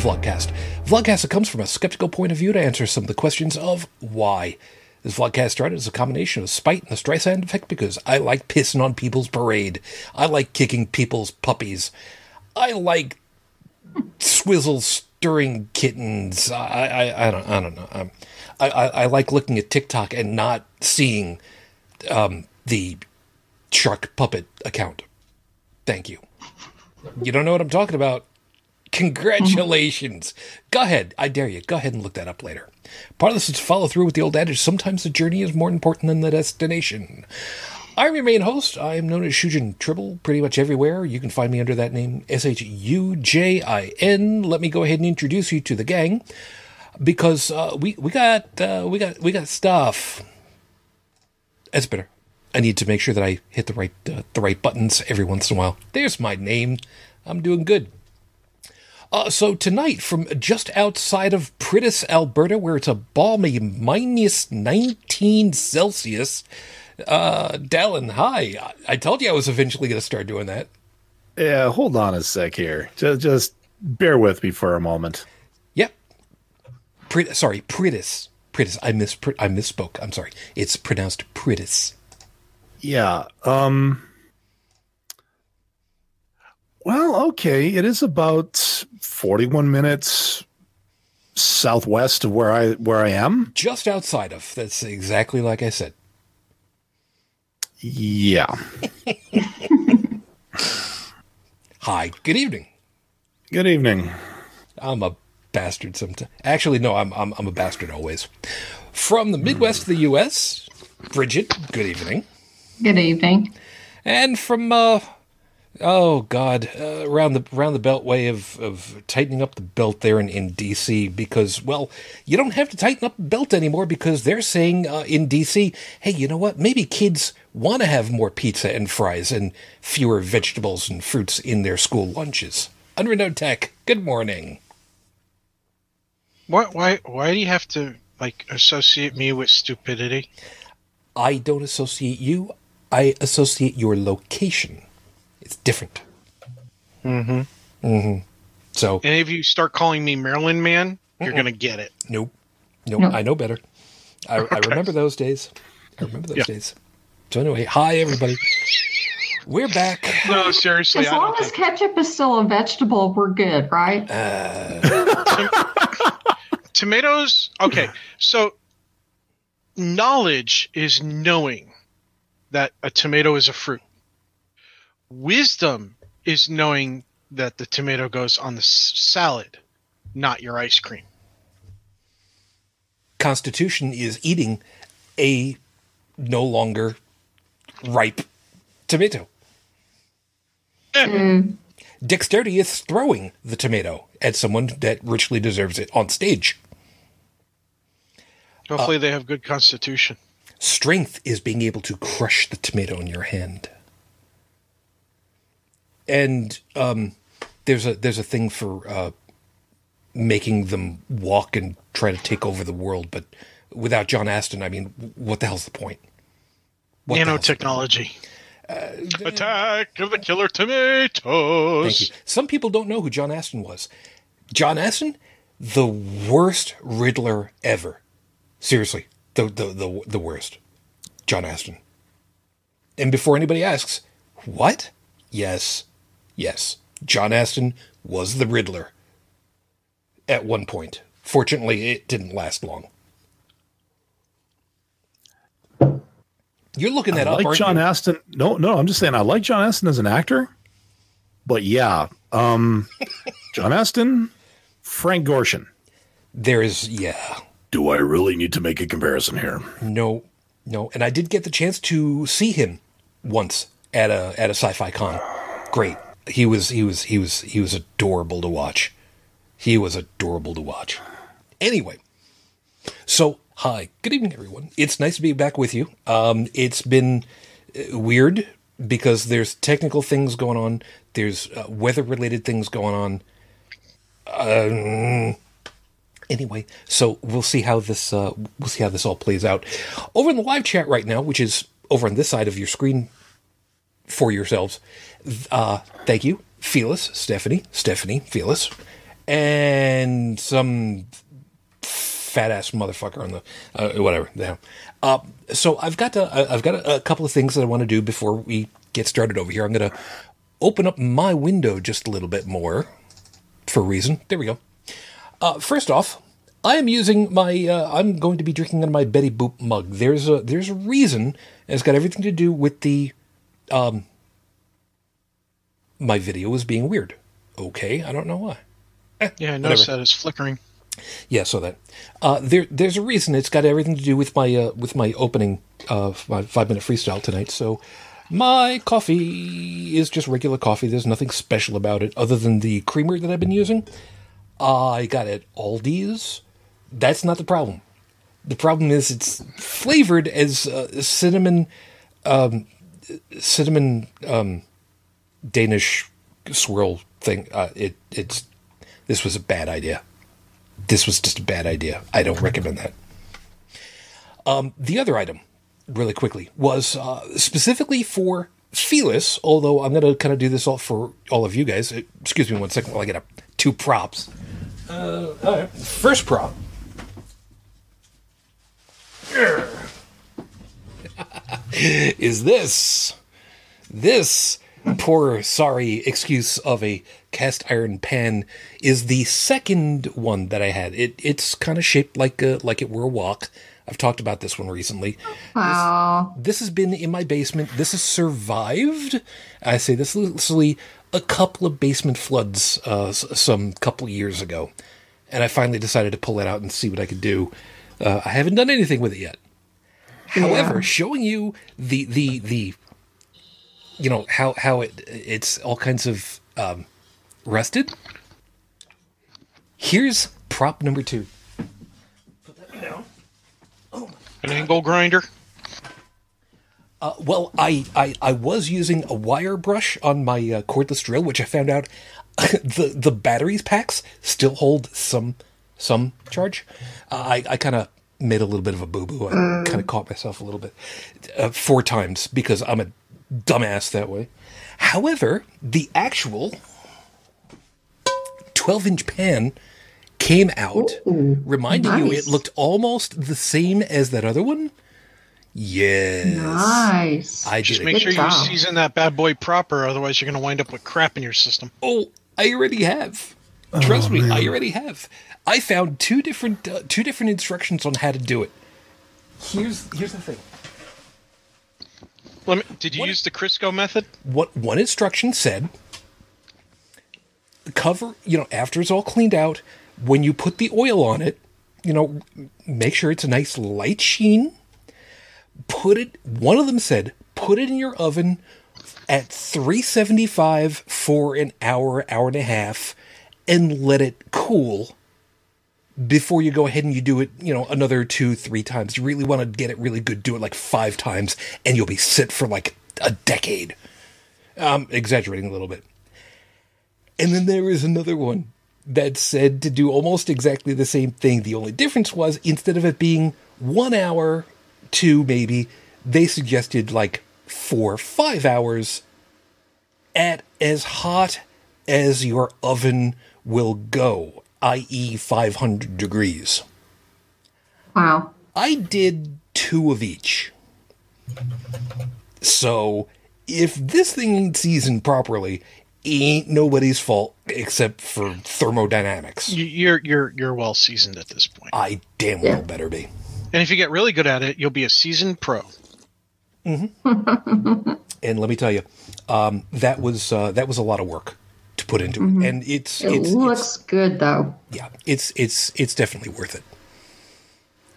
Vlogcast. Vlogcast comes from a skeptical point of view to answer some of the questions of why. This vlogcast started as a combination of spite and the Streisand effect because I like pissing on people's parade. I like kicking people's puppies. I like swizzle stirring kittens. I, I, I don't, I don't know. Um, I, I, I like looking at TikTok and not seeing um, the shark puppet account. Thank you. You don't know what I'm talking about. Congratulations. Go ahead. I dare you. Go ahead and look that up later. Part of this is to follow through with the old adage sometimes the journey is more important than the destination. I'm your main host. I am known as Shujin Tribble pretty much everywhere. You can find me under that name, S H U J I N. Let me go ahead and introduce you to the gang because uh, we we got uh, we got we got stuff. That's better. I need to make sure that I hit the right uh, the right buttons every once in a while. There's my name. I'm doing good. Uh, so tonight, from just outside of Priddis, Alberta, where it's a balmy minus 19 Celsius, uh, Dallin, hi. I, I told you I was eventually going to start doing that. Yeah, hold on a sec here. Just, just bear with me for a moment. Yep. Prid- sorry, Priddis. Priddis. I miss I misspoke. I'm sorry. It's pronounced Priddis. Yeah. Um. Well, okay. It is about 41 minutes southwest of where I where I am. Just outside of. That's exactly like I said. Yeah. Hi. Good evening. Good evening. I'm a bastard sometimes. Actually, no, I'm, I'm I'm a bastard always. From the Midwest of the U.S., Bridget. Good evening. Good evening. And from uh, oh god, uh, around the around the beltway of of tightening up the belt there in in D.C. because well, you don't have to tighten up the belt anymore because they're saying uh, in D.C. Hey, you know what? Maybe kids want to have more pizza and fries and fewer vegetables and fruits in their school lunches. Unrenewed Tech. Good morning. Why why why do you have to like associate me with stupidity? I don't associate you. I associate your location. It's different. Mm-hmm. Mm-hmm. So And if you start calling me Maryland man, you're Mm-mm. gonna get it. nope, nope. Nope. I know better. I, I remember those days. I remember those Yeah. days. So anyway, hi everybody. We're back. No, seriously, As I long as ketchup is still a vegetable, we're good, right? Uh, tomatoes. Okay, so knowledge is knowing that a tomato is a fruit. Wisdom is knowing that the tomato goes on the s- salad, not your ice cream. Constitution is eating a no longer ripe tomato. Mm, Dexterity is throwing the tomato at someone that richly deserves it on stage. Hopefully, they have good constitution. Strength is being able to crush the tomato in your hand. And um, there's a there's a thing for uh, making them walk and try to take over the world, but without John Astin, I mean, what the hell's the point? What hell's the point? Nanotechnology. Attack of the killer tomatoes. Thank you. Some people don't know who John Astin was. John Astin, the worst Riddler ever. Seriously, the the the, the worst. John Astin. And before anybody asks, what? Yes, yes. John Astin was the Riddler. At one point. Fortunately, it didn't last long. You're looking that I up, like John you? Aston. No, no, I'm just saying I like John Astin as an actor. But yeah, um, John Astin, Frank Gorshin. There is, yeah. Do I really need to make a comparison here? No, no, and I did get the chance to see him once at a at a sci-fi con. Great. He was he was he was he was adorable to watch. He was adorable to watch. Anyway, so hi, good evening, everyone. It's nice to be back with you. Um, it's been uh, weird because there's technical things going on. There's uh, weather-related things going on. Um, anyway, so we'll see how this uh, we'll see how this all plays out over in the live chat right now, which is over on this side of your screen for yourselves. Uh, thank you. Felis, Stephanie, Stephanie, Felis, and some fat ass motherfucker on the uh, whatever. Yeah. Uh, so I've got to, I've got a, a couple of things that I want to do before we get started over here. I'm going to open up my window just a little bit more for a reason. There we go. Uh, first off, I am using my. Uh, I'm going to be drinking out of my Betty Boop mug. There's a there's a reason. It's got everything to do with the. Um, my video is being weird. Okay, I don't know why. Yeah, I noticed Whatever. that it's flickering. Yeah, so that uh, there there's a reason. It's got everything to do with my uh, with my opening of my five minute freestyle tonight. So my coffee is just regular coffee. There's nothing special about it other than the creamer that I've been using. I got it Aldi's. That's not the problem. The problem is it's flavored as uh, cinnamon, um, cinnamon um, Danish swirl thing. Uh, it it's this was a bad idea this was just a bad idea. I don't recommend that. Um, the other item, really quickly, was uh, specifically for Felis, although I'm going to kind of do this all for all of you guys. Uh, Excuse me one second while I get up two props. Uh, all right. First prop. is this. This poor, sorry excuse of a cast iron pan is the second one that I had. It it's kind of shaped like a like it were a wok. I've talked about this one recently. Wow. This has been in my basement. This has survived. I say this loosely a couple of basement floods uh, some couple years ago, and I finally decided to pull it out and see what I could do. Uh, I haven't done anything with it yet. However, Yeah. showing you the the the you know how how it it's all kinds of um, rusted. Here's prop number two. Put that down. Oh, An angle grinder. Uh, well, I, I I was using a wire brush on my uh, cordless drill, which I found out the the batteries packs still hold some some charge. Uh, I I kind of made a little bit of a boo boo. I kind of caught myself a little bit uh, four times because I'm a dumbass that way. However, the actual 12 inch pan came out, Ooh, reminding you it looked almost the same as that other one. Yes. Nice. I Just make it. sure you season that bad boy proper, otherwise you're going to wind up with crap in your system. Oh, I already have. Trust me, I already have. I found two different uh, two different instructions on how to do it. Here's here's the thing. Let me, did you use the Crisco method? What one instruction said cover, you know, after it's all cleaned out, when you put the oil on it, you know, make sure it's a nice light sheen. Put it one of them said, put it in your oven at 375 for an hour, hour and a half, and let it cool before you go ahead and you do it, you know, another two, three times. You really want to get it really good, do it like five times, and you'll be sit for like a decade. I'm exaggerating a little bit. And then there is another one that said to do almost exactly the same thing. The only difference was instead of it being one hour, two maybe, they suggested like four, five hours at as hot as your oven will go, i.e., 500 degrees. wow. I did two of each. So, if this thing ain't seasoned properly, ain't nobody's fault except for thermodynamics. You, you're you're you're well seasoned at this point. I damn well better be. And if you get really good at it, you'll be a seasoned pro. And let me tell you, um, that was uh, that was a lot of work to put into it, and it's It it's, looks it's good though. yeah, it's it's it's definitely worth it.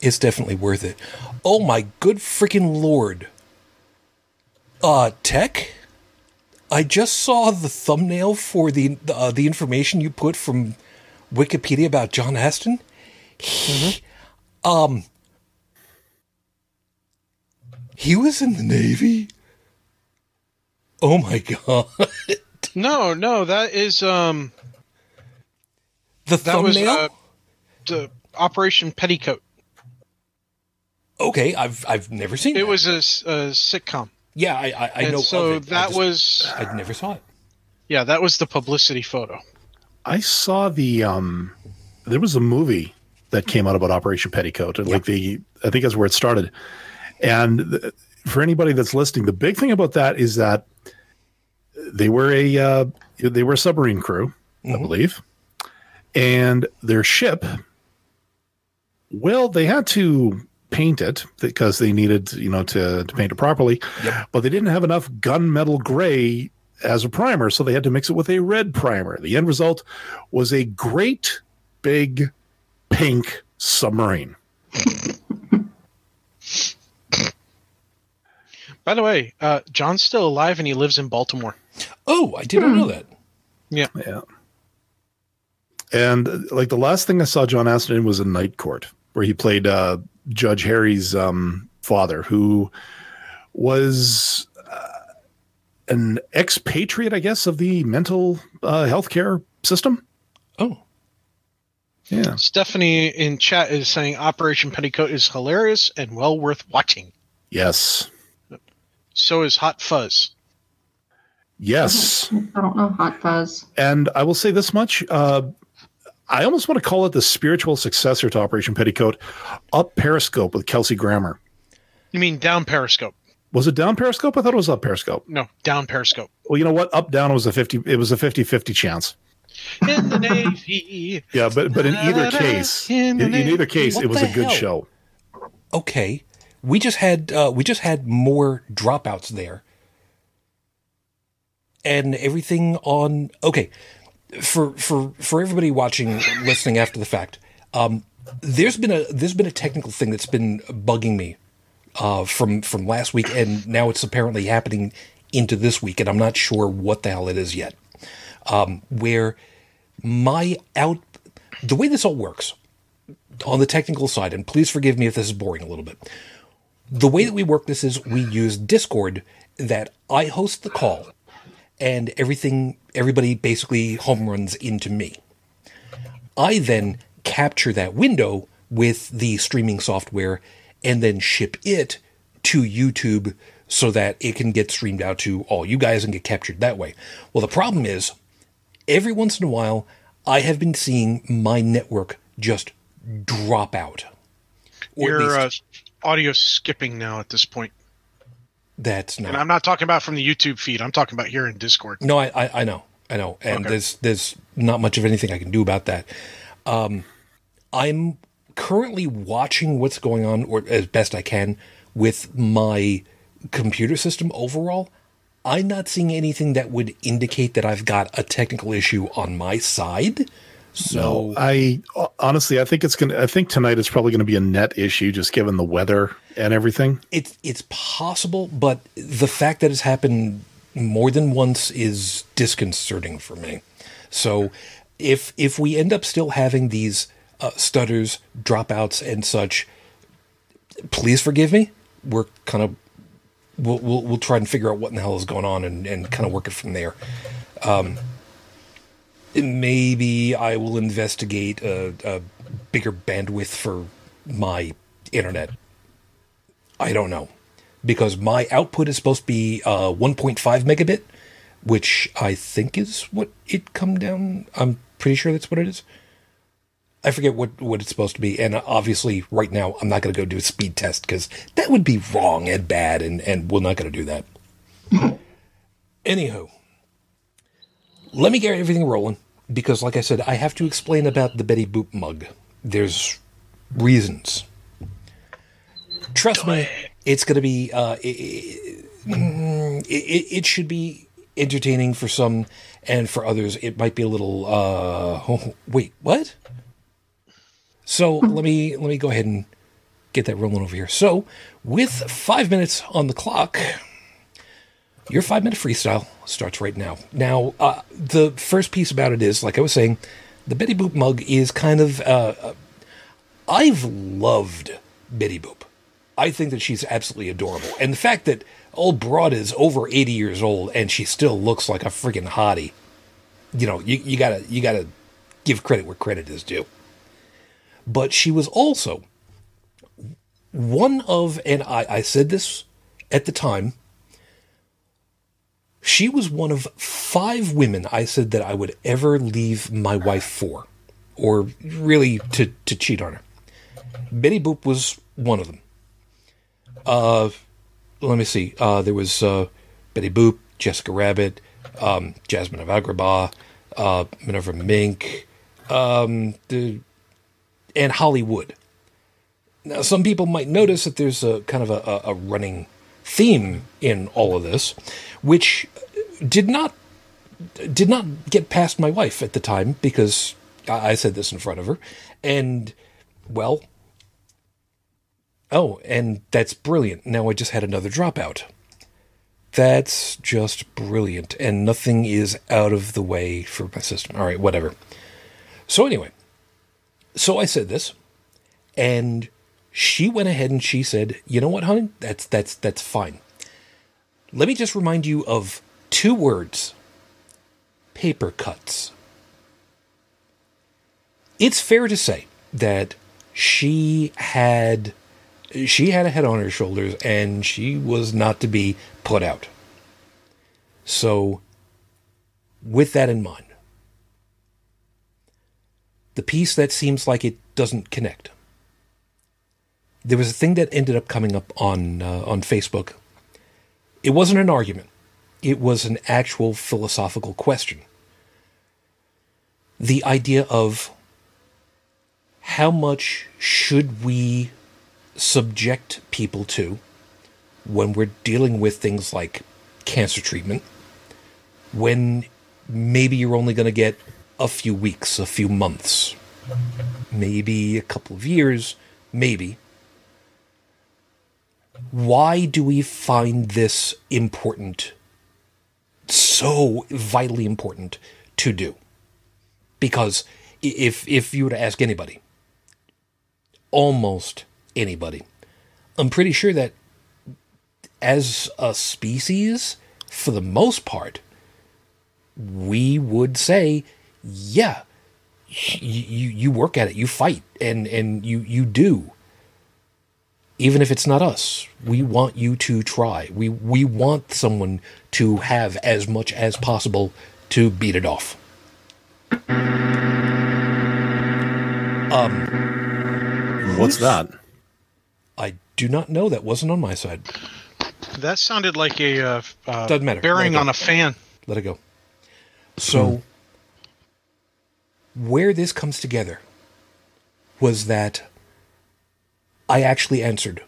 It's definitely worth it. Oh my good freaking lord! Uh, tech. I just saw the thumbnail for the uh, the information you put from Wikipedia about John Astin. He, um, he was in the Navy. Oh my god! No, no, that is um The that was thumbnail. uh, the Operation Petticoat. okay, I've I've never seen It that. was a sitcom. Yeah, I I, I and know. so of it. I that just- was I never saw it. Yeah, that was the publicity photo. I saw the um there was a movie that came out about Operation Petticoat and like the I think that's where it started. And th- for anybody that's listening, the big thing about that is that they were a uh, they were a submarine crew, I believe. And their ship well, they had to paint it because they needed, you know, to, to paint it properly, but they didn't have enough gunmetal gray as a primer, so they had to mix it with a red primer. The end result was a great big pink submarine. By the way, uh, John's still alive and he lives in Baltimore. Oh, I didn't know that. Yeah. Yeah. And like the last thing I saw John Astin in was a Night Court, where he played uh, Judge Harry's um, father, who was uh, an expatriate, I guess, of the mental uh, health care system. Oh, Yeah. Stephanie in chat is saying Operation Petticoat is hilarious and well worth watching. Yes. So is Hot Fuzz. Yes. I don't know Hot Fuzz. And I will say this much. Uh, I almost want to call it the spiritual successor to Operation Petticoat, Up Periscope with Kelsey Grammer. You mean down Periscope? Was it down Periscope? I thought it was up Periscope. No, down Periscope. Well, you know what? Up down was a 50 it was a 50-50 chance. In the Navy. Yeah, but but in either case, in, In either case, What it was a good hell? show. okay. We just had uh, we just had more dropouts there, and everything on. Okay, for for for everybody watching, listening after the fact, um, there's been a there's been a technical thing that's been bugging me uh, from from last week, and now it's apparently happening into this week, and I'm not sure what the hell it is yet. Um, where my out the way this all works on the technical side, and please forgive me if this is boring a little bit. The way that we work this is we use Discord that I host the call and everything everybody basically home runs into me. I then capture that window with the streaming software and then ship it to YouTube so that it can get streamed out to all you guys and get captured that way. Well, the problem is every once in a while I have been seeing my network just drop out. Or at You're uh, audio skipping now at this point. That's not And I'm not talking about from the YouTube feed. I'm talking about here in Discord. No, I, I, I know, I know, and Okay. there's there's not much of anything I can do about that. Um, I'm currently watching what's going on, or as best I can, with my computer system overall. I'm not seeing anything that would indicate that I've got a technical issue on my side. So I honestly, I think it's gonna. I think tonight is probably going to be a net issue, just given the weather and everything. it's it's possible, but the fact that it's happened more than once is disconcerting for me. So if if we end up still having these uh, stutters, dropouts, and such, please forgive me. We're kind of we'll, we'll we'll try and figure out what in the hell is going on and and kind of work it from there. Um, maybe I will investigate a, a bigger bandwidth for my internet I don't know because my output is supposed to be uh, 1.5 megabit, which I think is what it come down. I'm pretty sure that's what it is. I forget what, what it's supposed to be, and obviously, right now, I'm not going to go do a speed test because that would be wrong and bad, and and we're not going to do that. Anywho, let me get everything rolling because, like I said, I have to explain about the Betty Boop mug. There's reasons. Trust me, it's going to be. Uh, it, it, it, it should be entertaining for some, and for others, it might be a little. Uh, oh, wait, what? So let me let me go ahead and get that rolling over here. So, with five minutes on the clock, your five minute freestyle starts right now. Now, uh, the first piece about it is, like I was saying, the Betty Boop mug is kind of. Uh, uh, I've loved Betty Boop. I think that she's absolutely adorable. And the fact that old broad is over 80 years old and she still looks like a freaking hottie, you know, you, you gotta you gotta give credit where credit is due. But she was also one of, and I, I said this at the time, She was one of five women I said that I would ever leave my wife for, or really to, to cheat on her. Betty Boop was one of them. Uh, let me see. Uh, there was uh, Betty Boop, Jessica Rabbit, um, Jasmine of Agrabah, uh, Minerva Mink, um, the, and Hollywood. Now, some people might notice that there's a kind of a, a running theme in all of this, which did not did not get past my wife at the time because I said this in front of her, and well, oh, and that's brilliant. Now I just had another dropout. That's just brilliant, and nothing is out of the way for my system. All right, whatever. So anyway, so I said this, and she went ahead and she said, "You know what, honey? That's that's that's fine. Let me just remind you of two words: paper cuts." It's fair to say that she had she had a head on her shoulders and she was not to be put out. So, with that in mind, the piece that seems like it doesn't connect there was a thing that ended up coming up on uh, on Facebook. It wasn't an argument. It was an actual philosophical question. The idea of how much should we subject people to when we're dealing with things like cancer treatment, when maybe you're only going to get a few weeks, a few months, maybe a couple of years, maybe why do we find this important, so vitally important to do? Because if if you were to ask anybody, almost anybody, I'm pretty sure that as a species, for the most part, we would say, yeah, you you work at it, you fight, and and you you do even if it's not us. We want you to try. We we want someone to have as much as possible to beat it off. Um, What's that? I do not know. That wasn't on my side. That sounded like a uh, uh, Doesn't matter. bearing on a fan. Let it go. So, where this comes together was that I actually answered.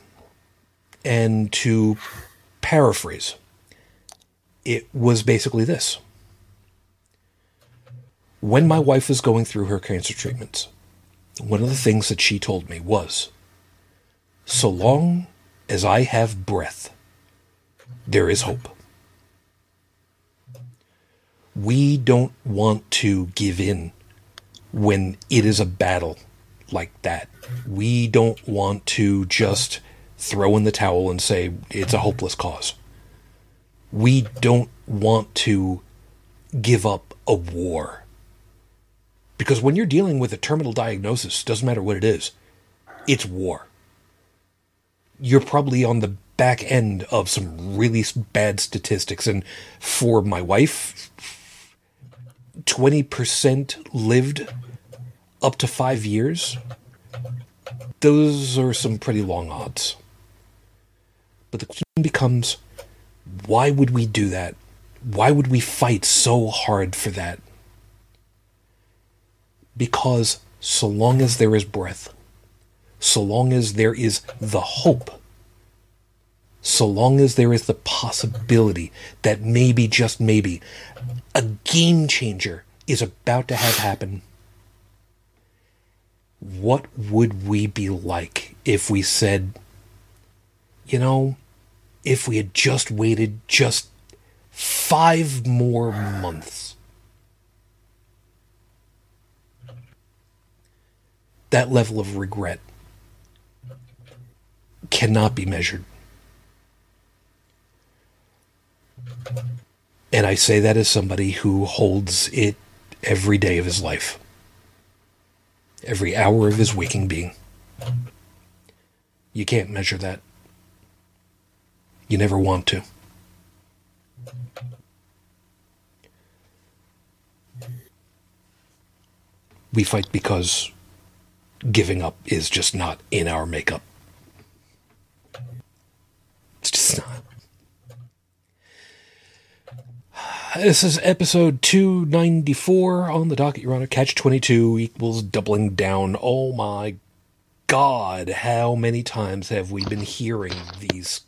And to paraphrase, it was basically this. When my wife was going through her cancer treatments, one of the things that she told me was so long as I have breath, there is hope. We don't want to give in when it is a battle like that. We don't want to just throw in the towel and say it's a hopeless cause. We don't want to give up a war. Because when you're dealing with a terminal diagnosis, doesn't matter what it is, it's war. You're probably on the back end of some really bad statistics. And for my wife, 20% lived up to five years, those are some pretty long odds. But the question becomes why would we do that? Why would we fight so hard for that? Because so long as there is breath, so long as there is the hope, so long as there is the possibility that maybe, just maybe, a game changer is about to have happen what would we be like if we said, you know, if we had just waited just five more months? That level of regret cannot be measured. And I say that as somebody who holds it every day of his life every hour of his waking being. You can't measure that. You never want to. We fight because giving up is just not in our makeup. It's just not. This is episode 294 on the docket, Your Honor. Catch 22 equals doubling down. Oh my God, how many times have we been hearing these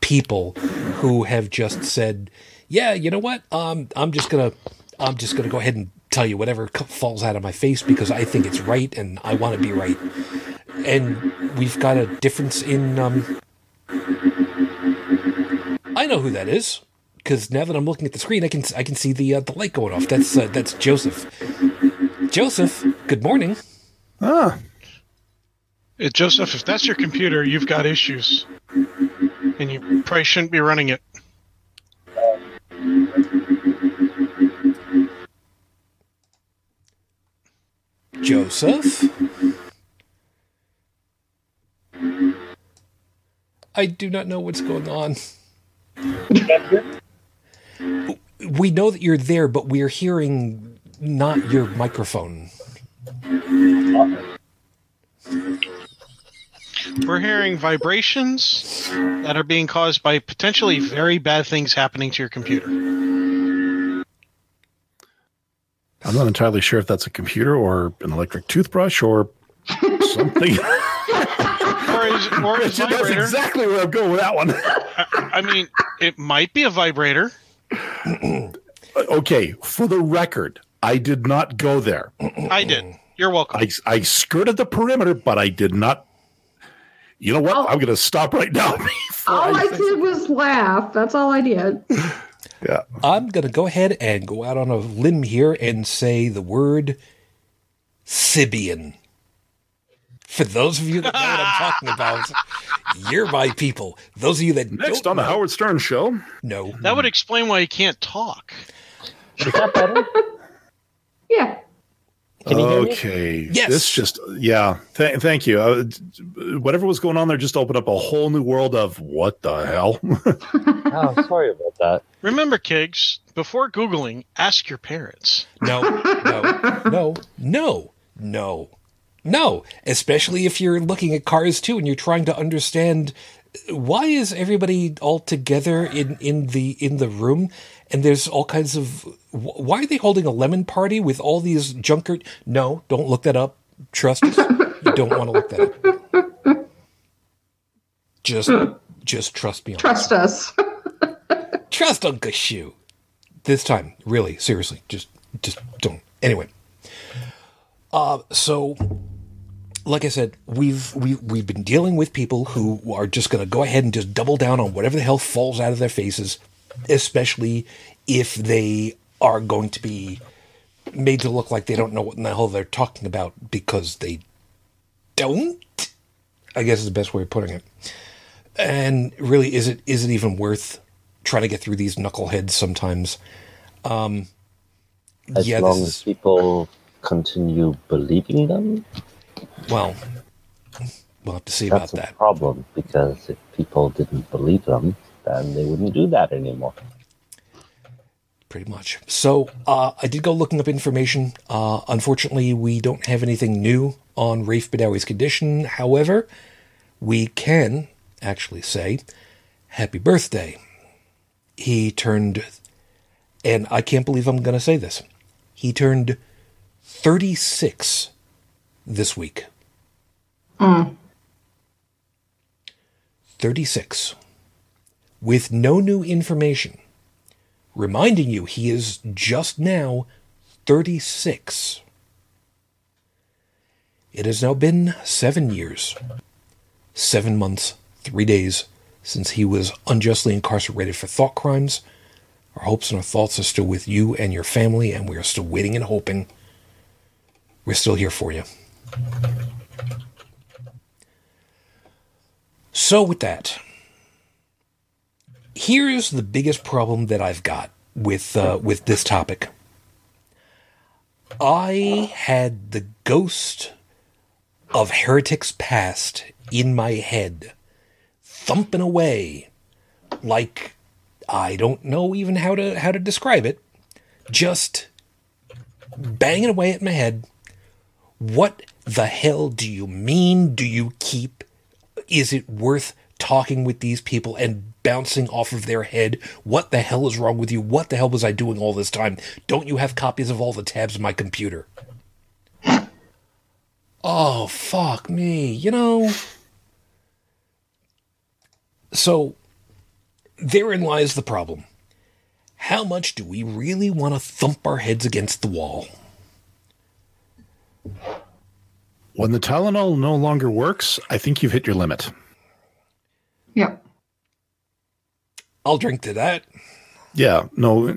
people who have just said, "Yeah, you know what? Um, I'm just gonna, I'm just gonna go ahead and tell you whatever falls out of my face because I think it's right and I want to be right." And we've got a difference in. Um, I know who that is because now that I'm looking at the screen, I can I can see the uh, the light going off. That's uh, that's Joseph. Joseph, good morning. Ah, Uh, Joseph, if that's your computer, you've got issues. And you probably shouldn't be running it. Joseph? I do not know what's going on. We know that you're there, but we're hearing not your microphone. We're hearing vibrations that are being caused by potentially very bad things happening to your computer. I'm not entirely sure if that's a computer or an electric toothbrush or something. Or is, or is That's exactly where I'm going with that one. I mean, it might be a vibrator. okay, for the record, I did not go there. I did. You're welcome. I, I skirted the perimeter, but I did not. You know what? Oh. I'm going to stop right now. All I say- did was laugh. That's all I did. yeah. I'm going to go ahead and go out on a limb here and say the word Sybian. For those of you that know what I'm talking about, you're my people. Those of you that Next don't on the know, Howard Stern Show. No, that would explain why you can't talk. Is that better? Yeah. Can you hear me? Okay. Yes. This just, yeah. Th- thank you. Uh, whatever was going on there just opened up a whole new world of what the hell? Oh, sorry about that. Remember, Kigs, before Googling, ask your parents. no, no, no, no, no, no. Especially if you're looking at cars too and you're trying to understand why is everybody all together in, in the in the room and there's all kinds of why are they holding a lemon party with all these junker no don't look that up trust us you don't want to look that up just just trust me on Trust us. trust Uncle Shoe. This time, really, seriously, just just don't. Anyway, uh, so like I said, we've we we've been dealing with people who are just going to go ahead and just double down on whatever the hell falls out of their faces, especially if they are going to be made to look like they don't know what in the hell they're talking about because they don't. I guess is the best way of putting it. And really, is it is it even worth trying to get through these knuckleheads sometimes? Um, As yeah, long as people continue believing them, well. We'll have to see about that's a that. problem. Because if people didn't believe them, then they wouldn't do that anymore. Pretty much. So uh, I did go looking up information. Uh, unfortunately, we don't have anything new on Raif Badawi's condition. However, we can actually say happy birthday. He turned, and I can't believe I'm going to say this. He turned 36 this week. 36. With no new information reminding you he is just now 36. It has now been seven years, seven months, three days since he was unjustly incarcerated for thought crimes. Our hopes and our thoughts are still with you and your family, and we are still waiting and hoping. We're still here for you. So, with that, here's the biggest problem that I've got with uh, with this topic. I had the ghost of heretics past in my head, thumping away, like I don't know even how to how to describe it, just banging away at my head. What the hell do you mean? Do you keep? Is it worth talking with these people and bouncing off of their head? What the hell is wrong with you? What the hell was I doing all this time? Don't you have copies of all the tabs in my computer? Oh, fuck me. You know. So, therein lies the problem. How much do we really want to thump our heads against the wall? When the Tylenol no longer works, I think you've hit your limit. Yep. I'll drink to that. Yeah, no.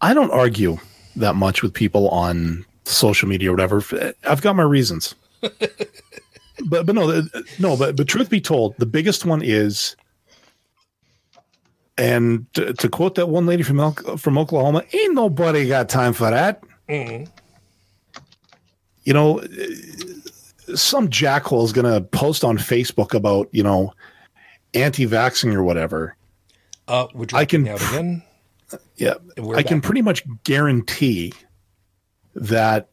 I don't argue that much with people on social media or whatever. I've got my reasons. but but no, no, but but truth be told, the biggest one is and to, to quote that one lady from El- from Oklahoma, ain't nobody got time for that. Mm. You know, some jackhole is going to post on Facebook about you know anti-vaxxing or whatever. Uh, we're I can out again. Yeah, We're I can pretty much guarantee that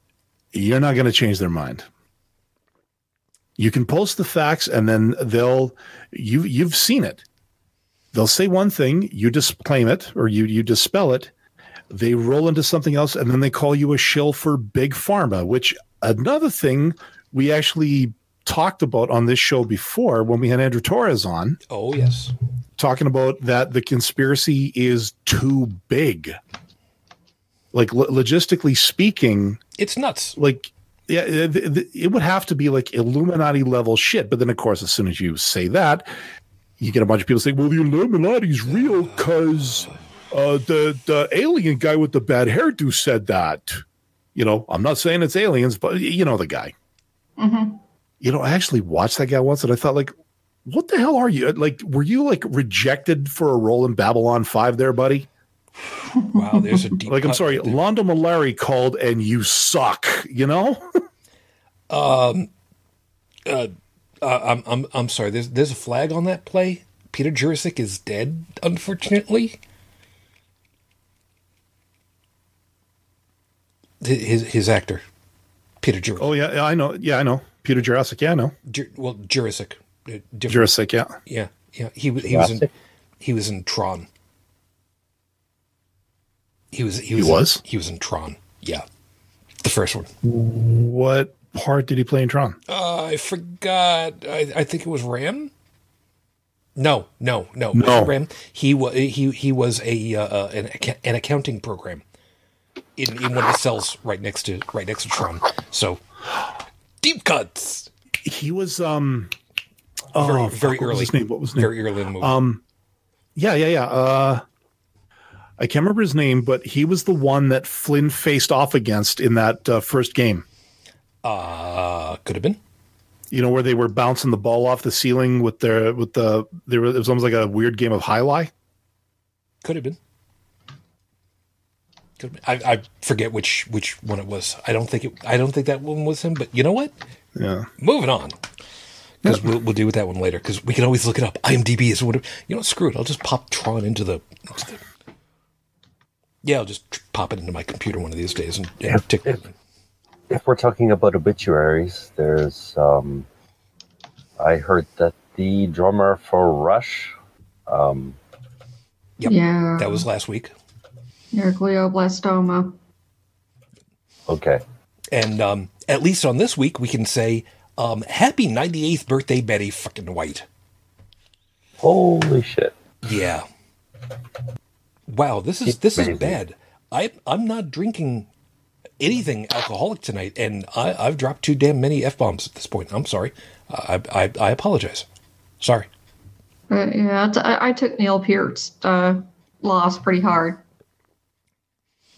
you're not going to change their mind. You can post the facts, and then they'll you you've seen it. They'll say one thing, you disclaim it, or you you dispel it. They roll into something else, and then they call you a shill for big pharma. Which another thing we actually talked about on this show before when we had Andrew Torres on Oh yes. talking about that the conspiracy is too big. Like lo- logistically speaking, It's nuts. like yeah, it, would have to be like Illuminati level shit. But then, of course, as soon as you say that, you get a bunch of people saying, "Well, the Illuminati's real because uh, the the alien guy with the bad hairdo said that." You know, I'm not saying it's aliens, but you know the guy. hmm You know, I actually watched that guy once, and I thought, like, what the hell are you? Like, were you like rejected for a role in Babylon Five, there, buddy? Wow, there's a deep Like, I'm sorry, there. Londo Mollari called, and you suck. You know? Um. Uh, I'm, I'm, I'm sorry. There's, there's a flag on that play. Peter Jurasik is dead, unfortunately. His, his actor, Peter Jurasik. oh yeah, yeah, I know. Yeah, I know. Peter Jurassic. Yeah, I know. Jur, well, Jurasik. Uh, Jurassic. Yeah. Yeah, yeah. He was he was in he was in Tron. He was he was. He was was? in, he was in Tron. Yeah, the first one. What part did he play in Tron? Uh, I forgot. I, I think it was Ram. No, no, no, No. Ram. He was he he was a uh, uh, an, an accounting program in, in one of the cells right next to right next to Tron. So deep cuts. He was um. Oh, Very fuck, very what was early. his name? What was his name? Very early in the movie. Um, yeah, yeah, yeah. Uh, I can't remember his name, but he was the one that Flynn faced off against in that uh, first game. uh, could have been. You know where they were bouncing the ball off the ceiling with their with the there was, it was almost like a weird game of jai alai. Could have been. Could have been. I, I forget which which one it was. I don't think it. I don't think that one was him. But you know what? Yeah, Moving on. Because we'll, we'll deal with that one later. Because we can always look it up. IMDb is whatever. You know, what? screw it. I'll just pop Tron into the. Into the yeah, I'll just tr- pop it into my computer one of these days and, and tick. If we're talking about obituaries, there's um, I heard that the drummer for Rush, um, Yep. Yeah. That was last week. Your glioblastoma. okay, And um, at least on this week, we can say, um, Happy 98th birthday, Betty fucking White. holy shit! Yeah. Wow, this is It's this is bad. I I'm not drinking anything alcoholic tonight, and I, I've dropped too damn many f bombs at this point. I'm sorry. I I, I apologize. Sorry. But yeah, I took Neil Peart's uh, loss pretty hard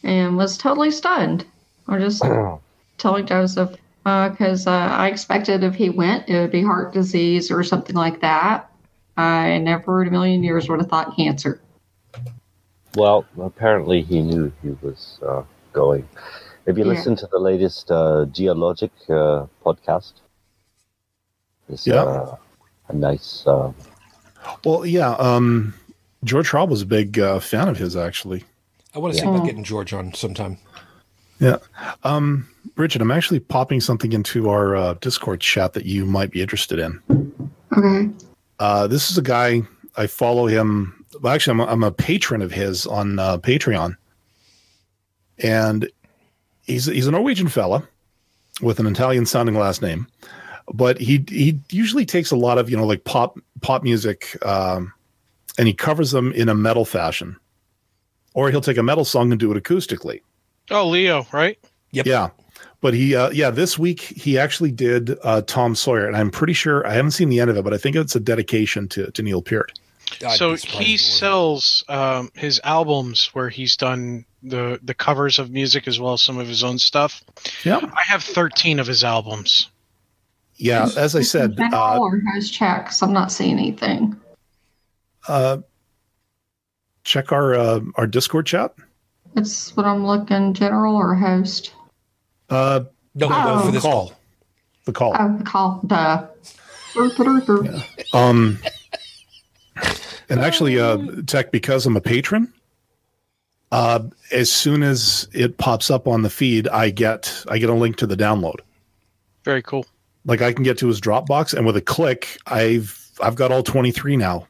and was totally stunned. I was just telling Joseph because uh, I expected if he went, it would be heart disease or something like that. I never in a million years would have thought cancer. Well, apparently he knew he was uh, going. If you Yeah. listen to the latest uh, Geologic uh, podcast, it's Yeah. uh, a nice. Uh, well, yeah. Um, George Hrab was a big uh, fan of his, actually. I want to see about getting George on sometime. Yeah. Um, Bridget, I'm actually popping something into our uh, Discord chat that you might be interested in. Okay. Uh, this is a guy I follow him. Well, actually, I'm a, I'm a patron of his on uh, Patreon, and he's he's a Norwegian fella with an Italian sounding last name, but he he usually takes a lot of you know like pop pop music, um, and he covers them in a metal fashion, or he'll take a metal song and do it acoustically. Oh, Leo, right? Yep. Yeah. But he, uh, yeah, this week he actually did uh, Tom Sawyer, and I'm pretty sure I haven't seen the end of it, but I think it's a dedication to, to Neil Peart. I'd so be surprised if he sells um, his albums where he's done the the covers of music as well as some of his own stuff. Yeah. I have 13 of his albums. Yeah. As I said, General uh, or host check? 'Cause I'm not seeing anything. uh, check our uh, our Discord chat. It's what I'm looking general or host. Uh, No, no, Oh. for this call. call. The call. Oh, the call. Duh. Burp, burp, burp. Um, and actually, uh, Tech, because I'm a patron, uh, as soon as it pops up on the feed, I get I get a link to the download. Very cool. Like I can get to his Dropbox, and with a click, I've I've got all 23 now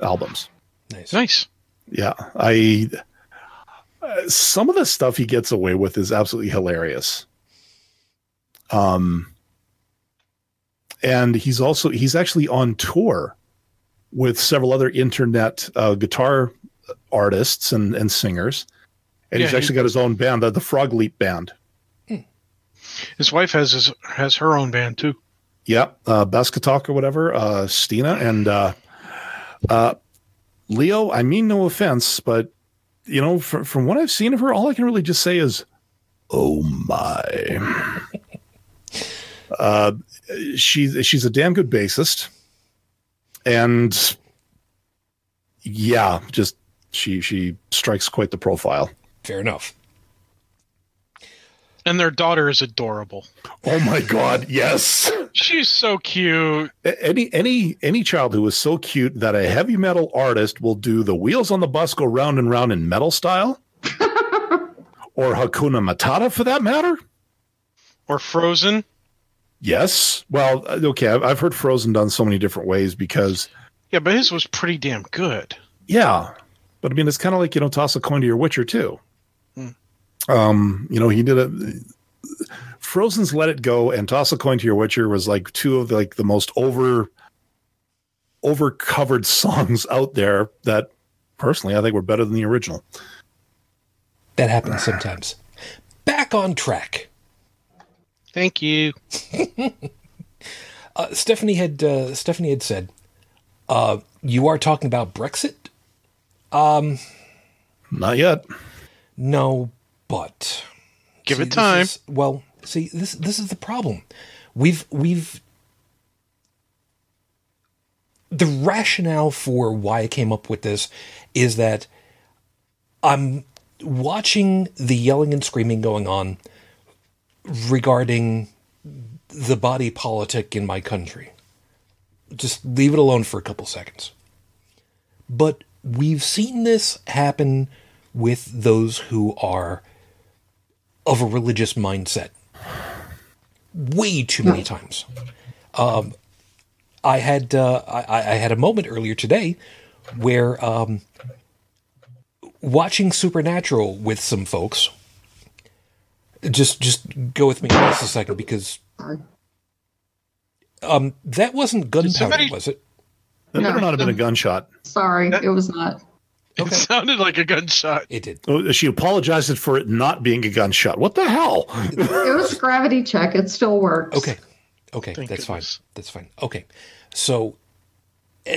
albums. Nice. Nice. Yeah, I uh, some of the stuff he gets away with is absolutely hilarious. Um, and he's also he's actually on tour with several other internet uh, guitar artists and and singers, and Yeah, he's he- actually got his own band, the, the Frog Leap Band. His wife has his, has her own band too. Yeah, uh, Baskatalk or whatever, uh, Stina and uh, uh, Leo. I mean, no offense, but you know, from, from what I've seen of her, all I can really just say is, "Oh my." uh, she's she's a damn good bassist, and yeah, just she she strikes quite the profile. Fair enough. And their daughter is adorable. Oh my god, yes. She's so cute. Any any any child who is so cute that a heavy metal artist will do the wheels on the bus go round and round in metal style or hakuna matata for that matter Or Frozen. yes well uh, okay I've, I've heard frozen done so many different ways because Yeah, but his was pretty damn good. yeah but i mean it's kind of like you know toss a coin to your witcher too. Um you know he did a frozen's let it go and toss a coin to your witcher was like two of like the most over over covered songs out there that personally i think were better than the original That happens sometimes. Back on track. Thank you. Uh, Stephanie had uh, Stephanie had said, uh, "You are talking about Brexit." Um, not yet No, but Give See, it time. is- well, see, this this is the problem. We've we've the rationale for why I came up with this is that I'm watching the yelling and screaming going on regarding the body politic in my country. Just leave it alone for a couple seconds. But we've seen this happen with those who are of a religious mindset way too many times. Um, I had uh, I, I had a moment earlier today where um, watching Supernatural with some folks. Just just go with me just a second because um, that wasn't gunpowder, somebody- was it? that No. better not have been a gunshot Sorry, it was not. It sounded like a gunshot. It did. Oh, she apologized for it not being a gunshot what the hell It was a gravity check. It still works. Okay. Okay, Thank that's goodness. fine. That's fine. Okay. So, uh,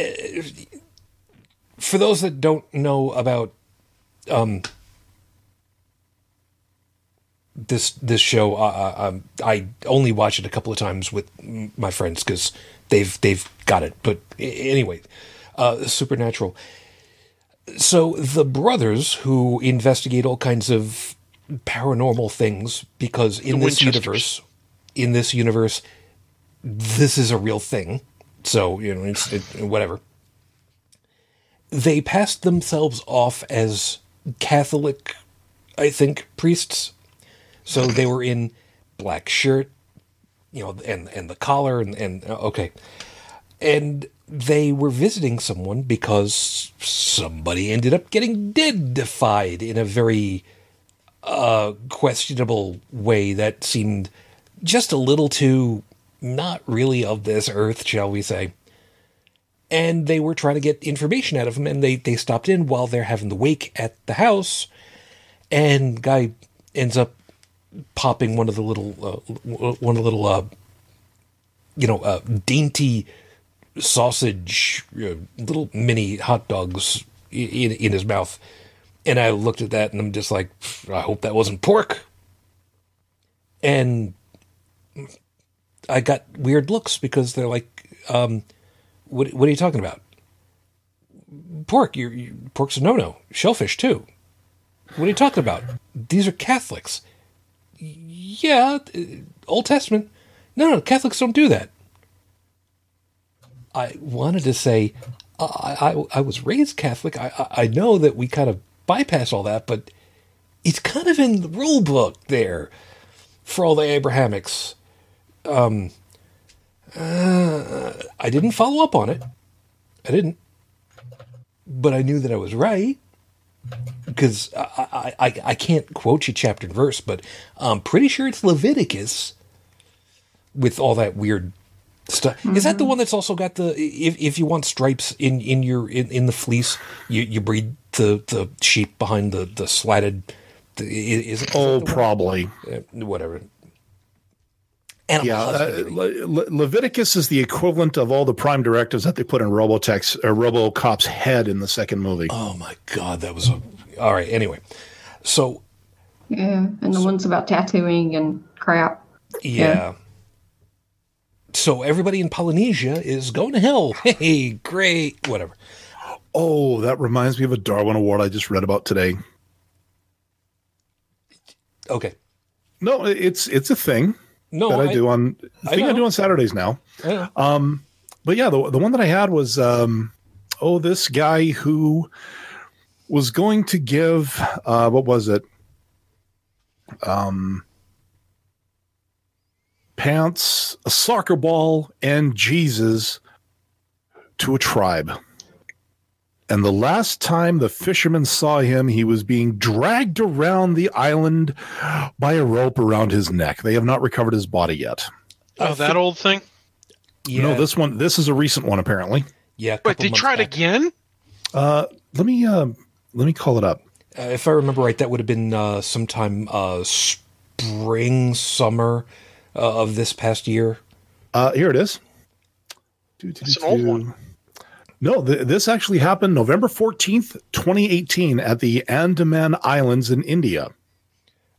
for those that don't know about um, this this show, uh, uh, um, I only watch it a couple of times with my friends because they've they've got it. But anyway, uh, Supernatural. So the brothers who investigate all kinds of paranormal things because in The this universe, in this universe, this is a real thing. So you know, it's it, whatever. They passed themselves off as Catholic, I think, priests. So they were in black shirt, you know, and and the collar and and okay, and they were visiting someone because somebody ended up getting deadified in a very uh, questionable way that seemed just a little too not really of this earth, shall we say. And they were trying to get information out of him, and they, they stopped in while they're having the wake at the house, and guy ends up popping one of the little uh, one of the little uh, you know uh, dainty sausage uh, little mini hot dogs in in his mouth. And I looked at that and I'm just like I hope that wasn't pork. And I got weird looks because they're like um what what are you talking about? Pork you, you pork's a no-no. Shellfish too. What are you talking about? These are Catholics. Yeah, uh, Old Testament. No, no, Catholics don't do that. I wanted to say, I, I, I was raised Catholic. I, I know that we kind of bypass all that, but it's kind of in the rule book there for all the Abrahamics. Um, uh, I didn't follow up on it. I didn't, but I knew that I was right because I, I, I can't quote you chapter and verse, but I'm pretty sure it's Leviticus with all that weird stuff. Mm-hmm. Is that the one that's also got the if, if you want stripes in in your in, in the fleece, you, you breed the the sheep behind the the slatted. The, is, is oh, probably uh, whatever. Animal yeah, uh, Le- Leviticus is the equivalent of all the prime directives that they put in Robotech's or RoboCop's head in the second movie. Oh my god, that was a all right. Anyway, so yeah, and the so, ones about tattooing and crap. Yeah. yeah. So everybody in Polynesia is going to hell. Hey, great, whatever. Oh, that reminds me of a Darwin Award I just read about today. Okay. No, it's it's a thing no, that I, I do on thing I, I, do on Saturdays now. Um, but yeah, the the one that I had was um, oh, this guy who was going to give uh, what was it? Um, pants, a soccer ball, and Jesus to a tribe. And the last time the fishermen saw him, he was being dragged around the island by a rope around his neck. They have not recovered his body yet. Oh, that old thing? Yeah. No, this one. This is a recent one, apparently. Yeah. Wait, they tried back. again? Uh, let me uh, let me call it up. Uh, if I remember right, that would have been uh, sometime uh, spring, summer uh, of this past year. Uh, here it is. It's an old one. No, th- this actually happened November 14th, 2018 at the Andaman Islands in India.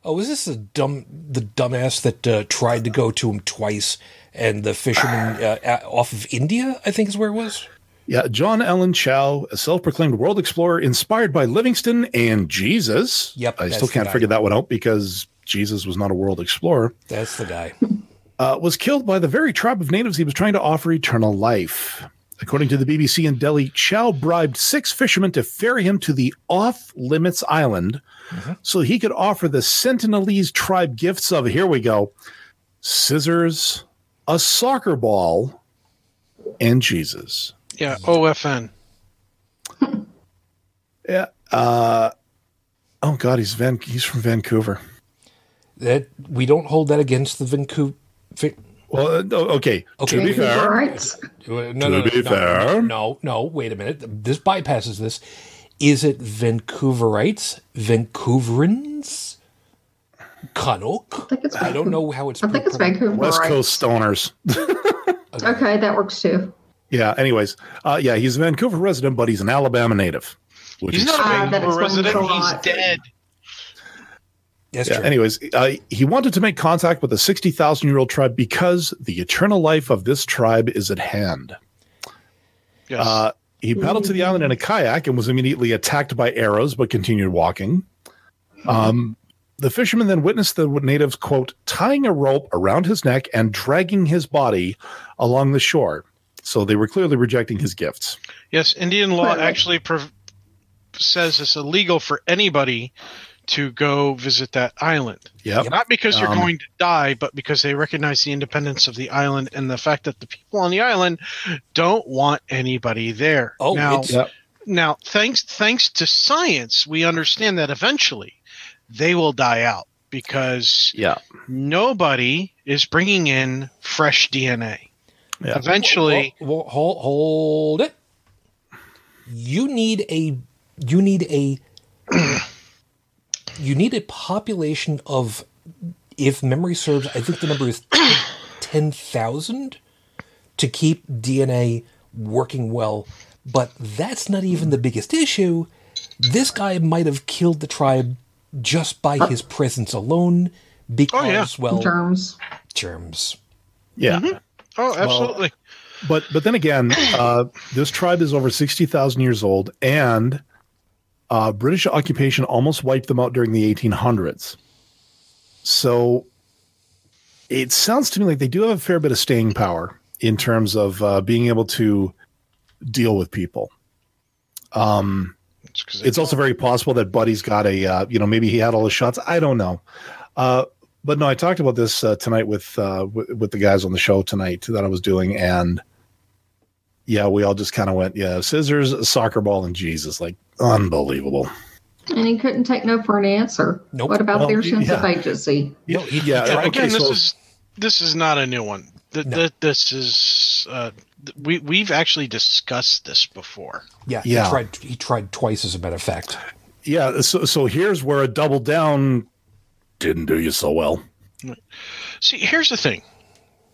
Oh, is this the dumb the dumbass that uh, tried to go to him twice and the fisherman uh, off of India, I think is where it was? Yeah, John Allen Chau, a self-proclaimed world explorer inspired by Livingstone and Jesus. Yep. I still can't figure that one out because Jesus was not a world explorer. That's the guy. Uh, was killed by the very tribe of natives he was trying to offer eternal life. According to the BBC in Delhi, Chau bribed six fishermen to ferry him to the off limits island mm-hmm. so he could offer the Sentinelese tribe gifts of, here we go, scissors, a soccer ball, and Jesus. Yeah, OFN. yeah. Uh, oh, God, he's, Van, he's from Vancouver. That We don't hold that against the Vancouver. Well, uh, okay. Okay. To be fair, right. no, no, to be no, fair, no, no. Wait a minute. This bypasses this. Is it Vancouverites, Vancouverans, Canuck? I, I don't know how it's. I think it's Vancouver. West Coast stoners. okay. okay, that works too. Yeah. Anyways, uh, yeah, he's a Vancouver resident, but he's an Alabama native. He's not a ah, Vancouver resident. He's dead. That's yeah, Anyways, uh, he wanted to make contact with a 60,000 year old tribe because the eternal life of this tribe is at hand. Yes. Uh, he paddled to the island in a kayak and was immediately attacked by arrows, but continued walking. Um, the fisherman then witnessed the natives, quote, tying a rope around his neck and dragging his body along the shore. So they were clearly rejecting his gifts. Yes, Indian law actually says it's illegal for anybody to go visit that island. Yeah. Not because you're Um, going to die, but because they recognize the independence of the island and the fact that the people on the island don't want anybody there. Oh, now, it's- Yep. now thanks thanks to science, we understand that eventually they will die out because Yeah. nobody is bringing in fresh DNA. Yeah. Eventually, Whoa, whoa, hold, hold it. You need a you need a you need a population of if memory serves, I think the number is ten thousand to keep DNA working well. But that's not even the biggest issue. This guy might have killed the tribe just by his presence alone because, oh, yeah. well, Germs. germs. Yeah. Mm-hmm. Oh, absolutely. But but then again, uh, this tribe is over sixty thousand years old, and uh, British occupation almost wiped them out during the eighteen hundreds. So it sounds to me like they do have a fair bit of staying power in terms of uh, being able to deal with people. Um, It's it's also very possible that Buddy's got a, uh, you know, maybe he had all the shots. I don't know. But no, I talked about this uh, tonight with, uh, with with the guys on the show tonight that I was doing, and yeah, we all just kind of went, yeah, scissors, a soccer ball, and Jesus, like unbelievable. And he couldn't take no for an answer. Nope. What about Well, their sense of agency? No, he- Yeah, okay, again, this so- is this is not a new one. Th- No. th- this is uh, we we've actually discussed this before. Yeah, Yeah. He tried. He tried twice, as a matter of fact. Yeah, so so here's where a double down didn't do you so well. See, here's the thing.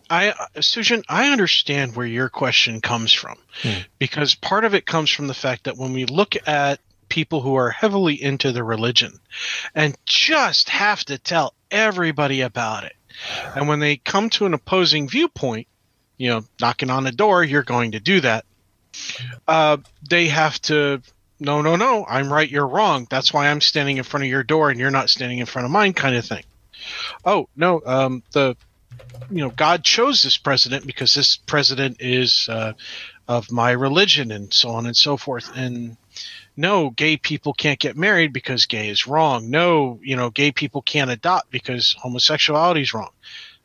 I, uh, Sujan, I understand where your question comes from because part of it comes from the fact that when we look at people who are heavily into the religion and just have to tell everybody about it, and when they come to an opposing viewpoint, you know, knocking on the door, you're going to do that. Uh, they have to, no, no, no, I'm right, you're wrong. That's why I'm standing in front of your door and you're not standing in front of mine, kind of thing. Oh no um, the you know god chose this president because this president is uh, of my religion and so on and so forth. And no gay people can't get married because gay is wrong. No you know gay people can't adopt because homosexuality is wrong.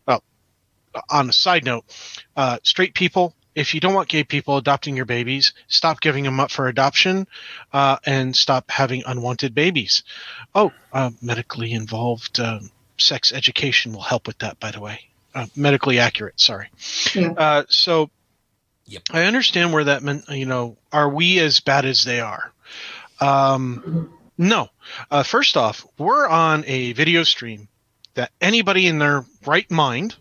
Well on a side note uh, straight people if you don't want gay people adopting your babies stop giving them up for adoption uh, and stop having unwanted babies oh uh, medically involved um, sex education will help with that, by the way. Uh, medically accurate, sorry. Yeah. Uh, so Yep. I understand where that meant, you know, are we as bad as they are? Um, no. Uh, first off, we're on a video stream that anybody in their right mind,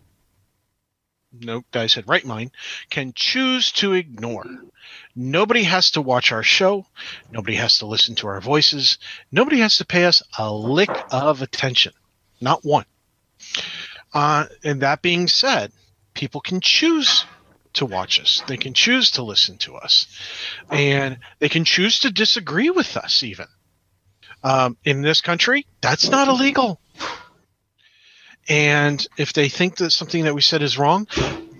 no, guy said right mind, can choose to ignore. Nobody has to watch our show. Nobody has to listen to our voices. Nobody has to pay us a lick of attention. Not one. Uh, and that being said, people can choose to watch us. They can choose to listen to us. And they can choose to disagree with us, even. Um, in this country, that's not illegal. And if they think that something that we said is wrong,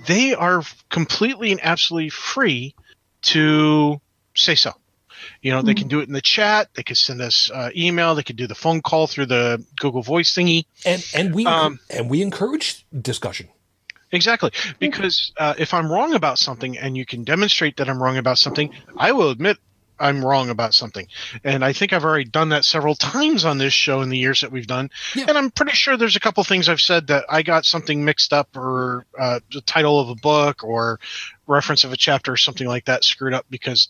they are completely and absolutely free to say so. You know, they can do it in the chat. They could send us uh, email. They could do the phone call through the Google Voice thingy. and and we Um, and we encourage discussion. Exactly. Because uh, if I'm wrong about something and you can demonstrate that I'm wrong about something, I will admit I'm wrong about something. And I think I've already done that several times on this show in the years that we've done. Yeah. And I'm pretty sure there's a couple things I've said that I got something mixed up or uh, the title of a book or reference of a chapter or something like that screwed up because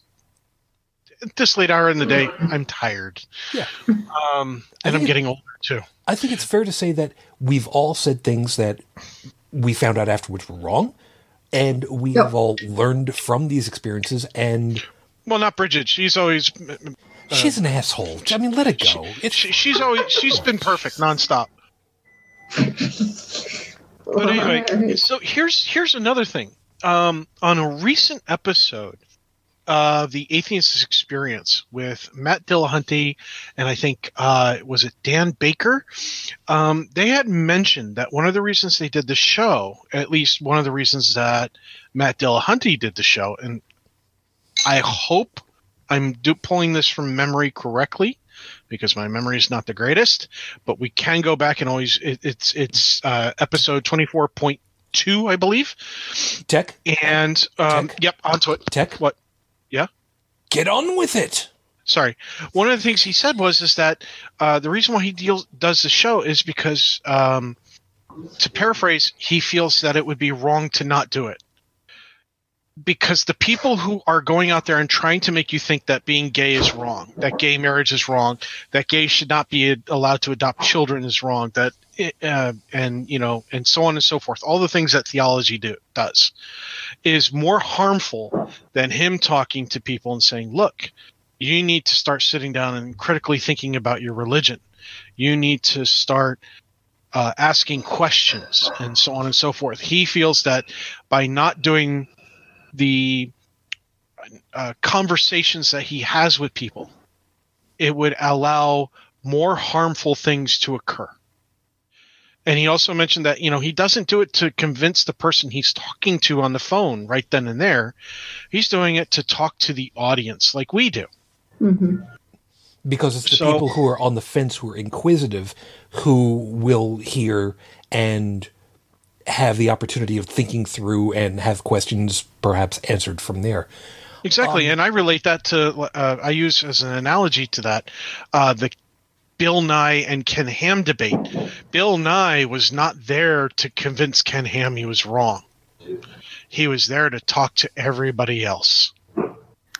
at this late hour in the day, I'm tired. Yeah. Um, and I'm think- getting older too. I think it's fair to say that we've all said things that we found out afterwards were wrong, and we Yep. have all learned from these experiences. And Well, not Bridget. She's always she's an asshole. I mean, let it go. It's she, she's always she's been perfect nonstop. But anyway, so here's here's another thing. Um, on a recent episode of the Atheist Experience with Matt Dillahunty and I think uh, was it Dan Baker, um, they had mentioned that one of the reasons they did the show, at least one of the reasons that Matt Dillahunty did the show, and I hope I'm do- pulling this from memory correctly because my memory is not the greatest, but we can go back and always it, it's it's uh, episode 24.2, I believe. Tech, And um, Tech? yep, onto it. tech. What? Yeah. Get on with it. Sorry. One of the things he said was is that uh, the reason why he deals does the show is because, um, to paraphrase, he feels that it would be wrong to not do it. Because the people who are going out there and trying to make you think that being gay is wrong, that gay marriage is wrong, that gays should not be allowed to adopt children is wrong, that uh, and you know, and so on and so forth, all the things that theology do does, is more harmful than him talking to people and saying, "Look, you need to start sitting down and critically thinking about your religion. You need to start uh, asking questions and so on and so forth. He feels that by not doing the uh, conversations that he has with people, it would allow more harmful things to occur. And he also mentioned that, you know, he doesn't do it to convince the person he's talking to on the phone right then and there. He's doing it to talk to the audience like we do. hmm because it's the So- people who are on the fence who are inquisitive who will hear and have the opportunity of thinking through and have questions perhaps answered from there Exactly, Um, and I relate that to. Uh, I use as an analogy to that uh, the Bill Nye and Ken Ham debate. Bill Nye was not there to convince Ken Ham he was wrong. He was there to talk to everybody else.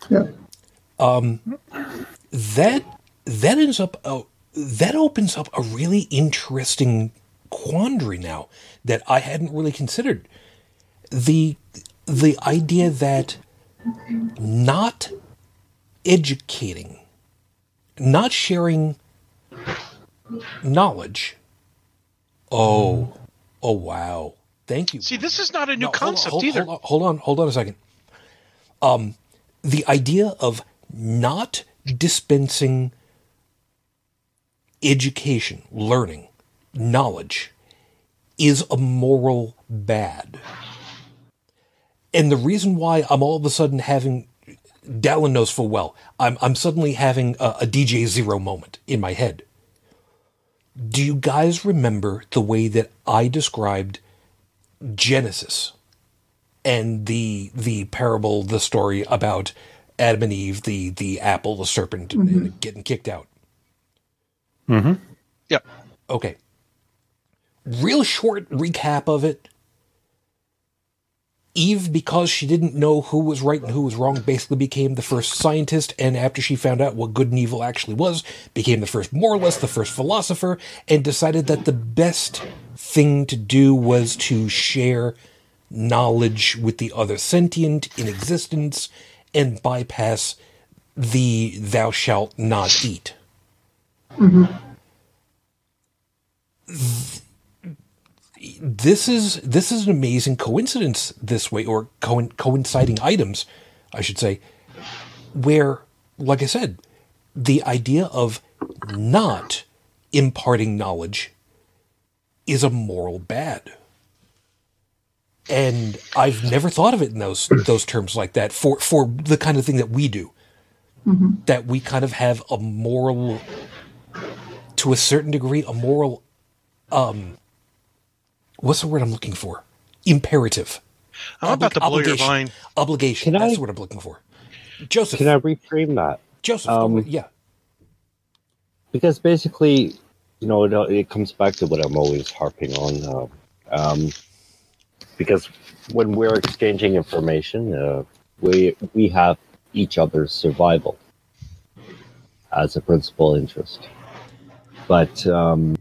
Yeah, that that ends up a, that opens up a really interesting quandary now that I hadn't really considered the the idea that not educating not sharing knowledge oh oh wow thank you See, this is not a new no, hold on, concept hold, either. Hold on, hold on, hold on a second. Um, the idea of not dispensing education, learning, knowledge is a moral bad. And the reason why I'm all of a sudden having Dallin knows full well, I'm I'm suddenly having a, a DJ Zero moment in my head. Do you guys remember the way that I described Genesis and the the parable, the story about Adam and Eve, the the apple, the serpent, and getting kicked out. Mm-hmm. Yep. Okay. Real short recap of it. Eve, because she didn't know who was right and who was wrong, basically became the first scientist, and after she found out what good and evil actually was, became the first moralist, the first philosopher, and decided that the best thing to do was to share knowledge with the other sentient in existence and bypass the thou shalt not eat. Mm-hmm. This is this is an amazing coincidence this way or co- coinciding items i should say where like i said the idea of not imparting knowledge is a moral bad. And i've never thought of it in those those terms like that for for the kind of thing that we do. Mm-hmm. That we kind of have a moral to a certain degree a moral um, what's the word I'm looking for? Imperative. I'm about to blow your obligation. mind. Obligation. Can That's I- the word I'm looking for. Joseph. Can I reframe that? Joseph. um, yeah. because basically, you know, it, it comes back to what I'm always harping on. Uh, um, because when we're exchanging information, uh, we we have each other's survival as a principal interest. But um,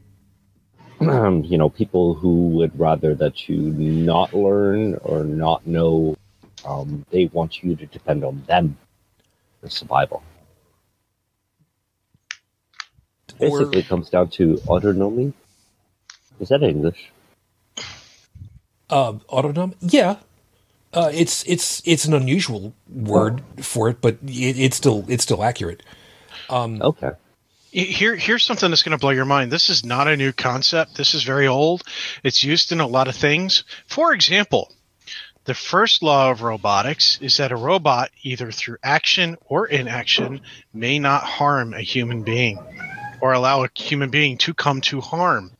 you know, people who would rather that you not learn or not know, um, they want you to depend on them for survival. Or Basically, it comes down to autonomy. Is that English? uh, autonom. Yeah. Uh, it's it's it's an unusual word for it, but it, it's still it's still accurate. Okay. Here, here's something that's going to blow your mind. This is not a new concept. This is very old. It's used in a lot of things. For example, The first law of robotics is that a robot, either through action or inaction, may not harm a human being or allow a human being to come to harm.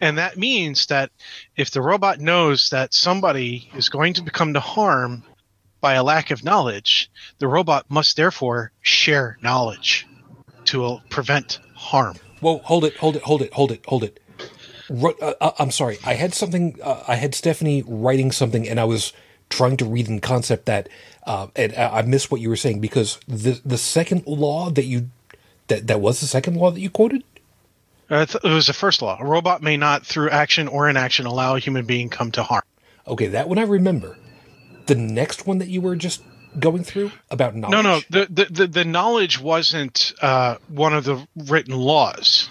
And that means that if the robot knows that somebody is going to become to harm by a lack of knowledge, the robot must therefore share knowledge to uh, prevent harm. Whoa, hold it, hold it, hold it, hold it, hold it. Uh, uh, I'm sorry. I had something. Uh, I had Stephanie writing something, and I was trying to read in concept that, uh, and I I missed what you were saying because the the second law that you that that was the second law that you quoted. Uh, it was the first law. A robot may not, through action or inaction, allow a human being come to harm. Okay, that one I remember. The next one that you were just going through about knowledge. No, no, the the, the, knowledge wasn't uh, one of the written laws.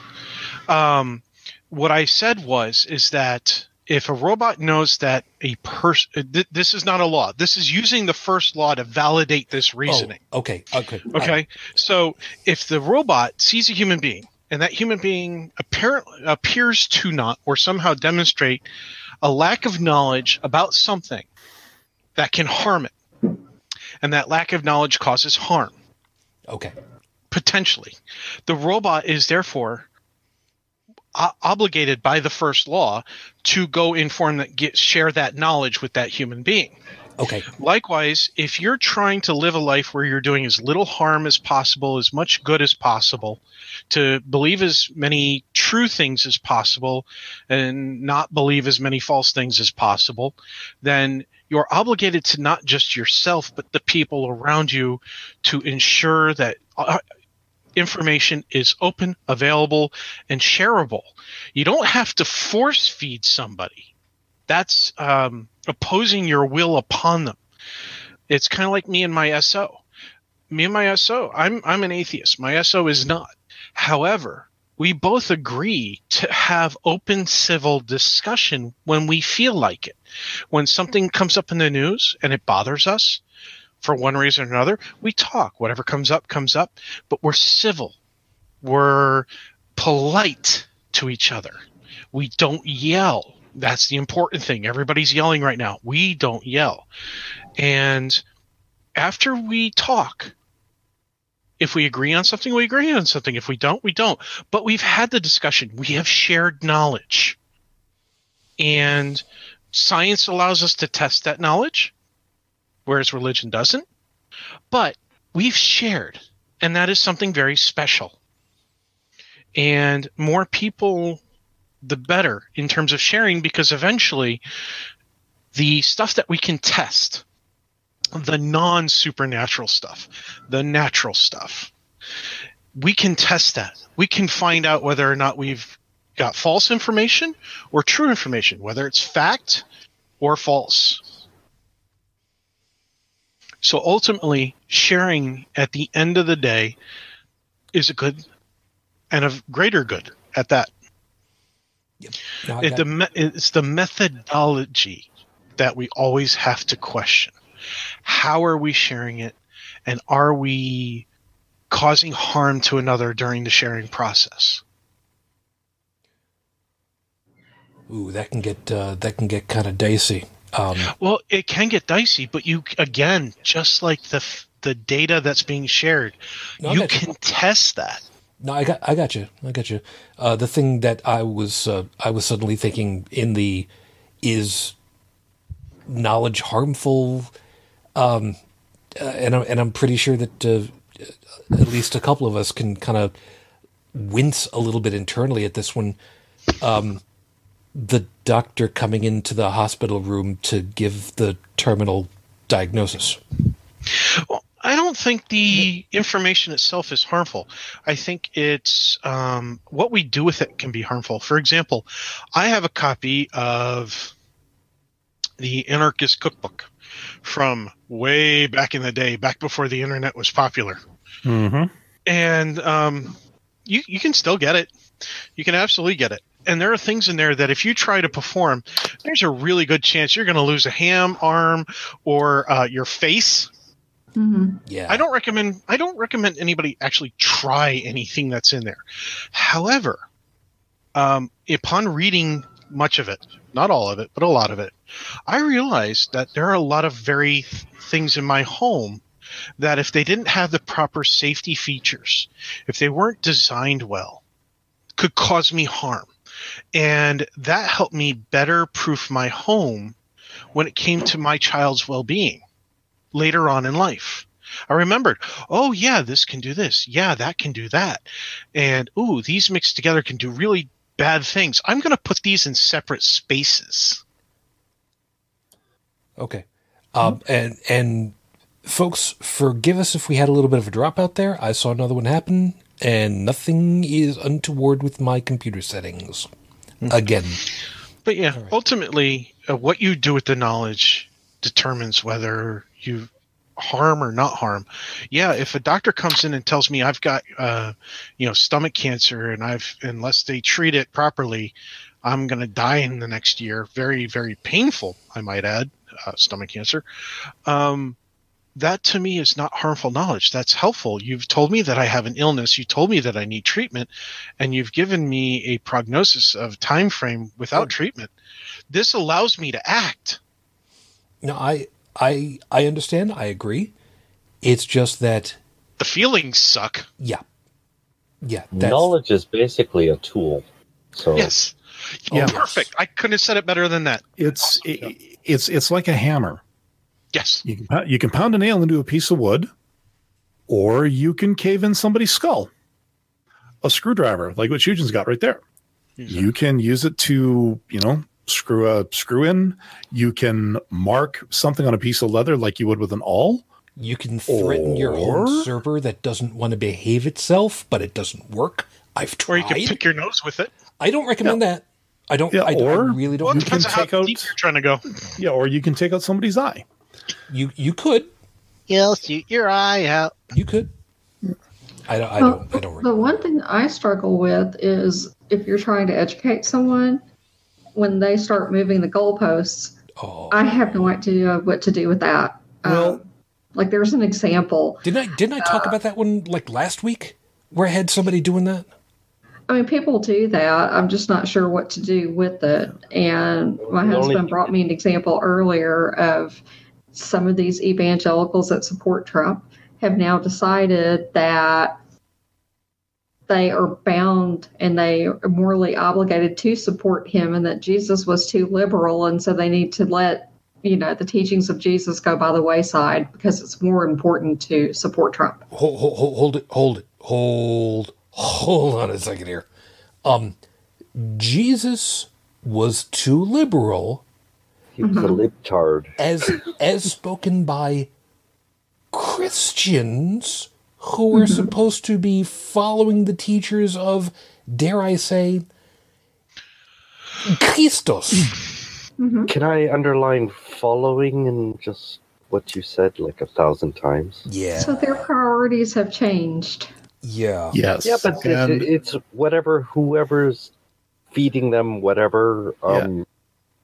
Um, what I said was is that if a robot knows that a person, th- this is not a law. This is using the first law to validate this Oh, reasoning. okay, okay, Okay. So if the robot sees a human being and that human being apparently appears to not or somehow demonstrate a lack of knowledge about something that can harm it, and that lack of knowledge causes harm, okay. potentially, the robot is therefore o- obligated by the first law to go inform that get share that knowledge with that human being. Okay. Likewise, if you're trying to live a life where you're doing as little harm as possible, as much good as possible, to believe as many true things as possible, and not believe as many false things as possible, then you're obligated to not just yourself, but the people around you to ensure that uh, information is open, available, and shareable. You don't have to force feed somebody. That's um, opposing your will upon them. It's kind of like me and my SO. Me and my SO, I'm I'm an atheist. My SO is not. However, we both agree to have open civil discussion when we feel like it. When something comes up in the news and it bothers us for one reason or another, we talk. Whatever comes up comes up, but we're civil. We're polite to each other. We don't yell. That's the important thing. Everybody's yelling right now. We don't yell. And after we talk, if we agree on something, we agree on something. If we don't, we don't. But we've had the discussion. We have shared knowledge. And science allows us to test that knowledge, whereas religion doesn't. But we've shared, and that is something very special. And more people the better in terms of sharing because eventually the stuff that we can test the non supernatural stuff the natural stuff. We can test that. We can find out whether or not we've got false information or true information whether it's fact or false. So ultimately sharing at the end of the day is a good and a greater good at that. No, it, the it's the methodology that we always have to question. How are we sharing it, and are we causing harm to another during the sharing process? ooh, that can get uh, that can get kind of dicey. Um, Well, it can get dicey, but you again, just like the the data that's being shared, No, you got you. can test that. No, I got, I got you, I got you. Uh, the thing that I was, uh, I was suddenly thinking in the is knowledge harmful, um, uh, and I'm, and I'm pretty sure that uh, at least a couple of us can kind of wince a little bit internally at this one. Um, the doctor coming into the hospital room to give the terminal diagnosis. Well, I don't think the information itself is harmful. I think it's um, what we do with it can be harmful. For example, I have a copy of the Anarchist Cookbook from way back in the day, back before the internet was popular. Mm-hmm. And um, you, you can still get it. You can absolutely get it. And there are things in there that if you try to perform, there's a really good chance you're going to lose a ham, arm, or uh, your face. hmm Yeah, I don't recommend I don't recommend anybody actually try anything that's in there. However, um, upon reading much of it, not all of it, but a lot of it, I realized that there are a lot of very things in my home that if they didn't have the proper safety features, if they weren't designed well, could cause me harm. And that helped me better proof my home when it came to my child's well being later on in life. I remembered, oh, yeah, this can do this. Yeah, that can do that. And, ooh, these mixed together can do really bad things. I'm going to put these in separate spaces. Okay. Um, and and folks, forgive us if we had a little bit of a drop out there. I saw another one happen, and nothing is untoward with my computer settings. Again, But yeah, ultimately, uh, what you do with the knowledge determines whether you harm or not harm. Yeah, if a doctor comes in and tells me I've got, uh, you know, stomach cancer, and I've unless they treat it properly, I'm going to die in the next year. Very, very painful, I might add, uh, stomach cancer. Um, that to me is not harmful knowledge. That's helpful. You've told me that I have an illness. You told me that I need treatment, and you've given me a prognosis of time frame without treatment. This allows me to act. no, I I I understand. I agree. It's just that, The feelings suck. yeah, yeah. That's, Knowledge is basically a tool. So Yes. Oh, yeah. Perfect. I couldn't have said it better than that. It's it, it's it's like a hammer. Yes. You can you can pound a nail into a piece of wood, or you can cave in somebody's skull. A screwdriver, like what Shujin's got right there. You can use it to you know screw a screw in. You can mark something on a piece of leather like you would with an awl. You can threaten your Or- home server that doesn't want to behave itself, but it doesn't work. I've tried. Or you can pick your nose with it. I don't recommend that. I don't. Yeah, I, don't- I or really don't. Well, it You depends can on how take out- deep you're trying to go. Yeah, or you can take out somebody's eye. you you could. You'll shoot your eye out. You could. I don't. I don't. I don't. The one thing I struggle with is if you're trying to educate someone, when they start moving the goalposts, Oh, I have no idea what to do with that. Well- um, like there's an example. didn't I? Didn't I talk about that one like last week, where I had somebody doing that? I mean, people do that. I'm just not sure what to do with it. And my The only- husband brought me an example earlier of some of these evangelicals that support Trump have now decided that they are bound and they are morally obligated to support him and that Jesus was too liberal. And so they need to let, you know, the teachings of Jesus go by the wayside because it's more important to support Trump. Hold, hold, hold, hold it. Hold it. Hold. Hold on a second here. Um, Jesus was too liberal he was a libtard. as as spoken by Christians who were supposed to be following the teachers of, dare I say, Christos. Can I underline following and just what you said like a thousand times? Yeah, So their priorities have changed. yeah, Yes. Yeah, but And- it, it's whatever whoever's feeding them, whatever um,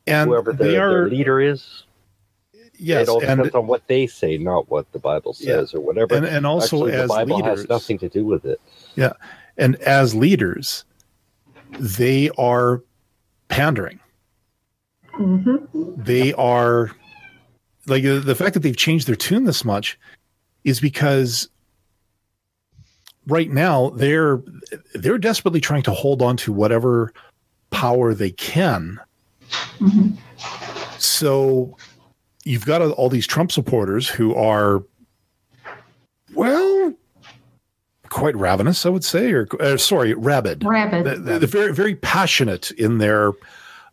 and whoever the, they the leader is. Yes, it all depends and on what they say, not what the Bible Yeah. says or whatever. and, and also Actually, the as Bible leaders, has nothing to do with it. yeah, and as leaders, they are pandering. hmm They are like the fact that they've changed their tune this much is because right now they're they're desperately trying to hold on to whatever power they can. hmm So you've got all these Trump supporters who are, well, quite ravenous, I would say, or uh, sorry, rabid. Rabid. They're, they're very, very passionate in their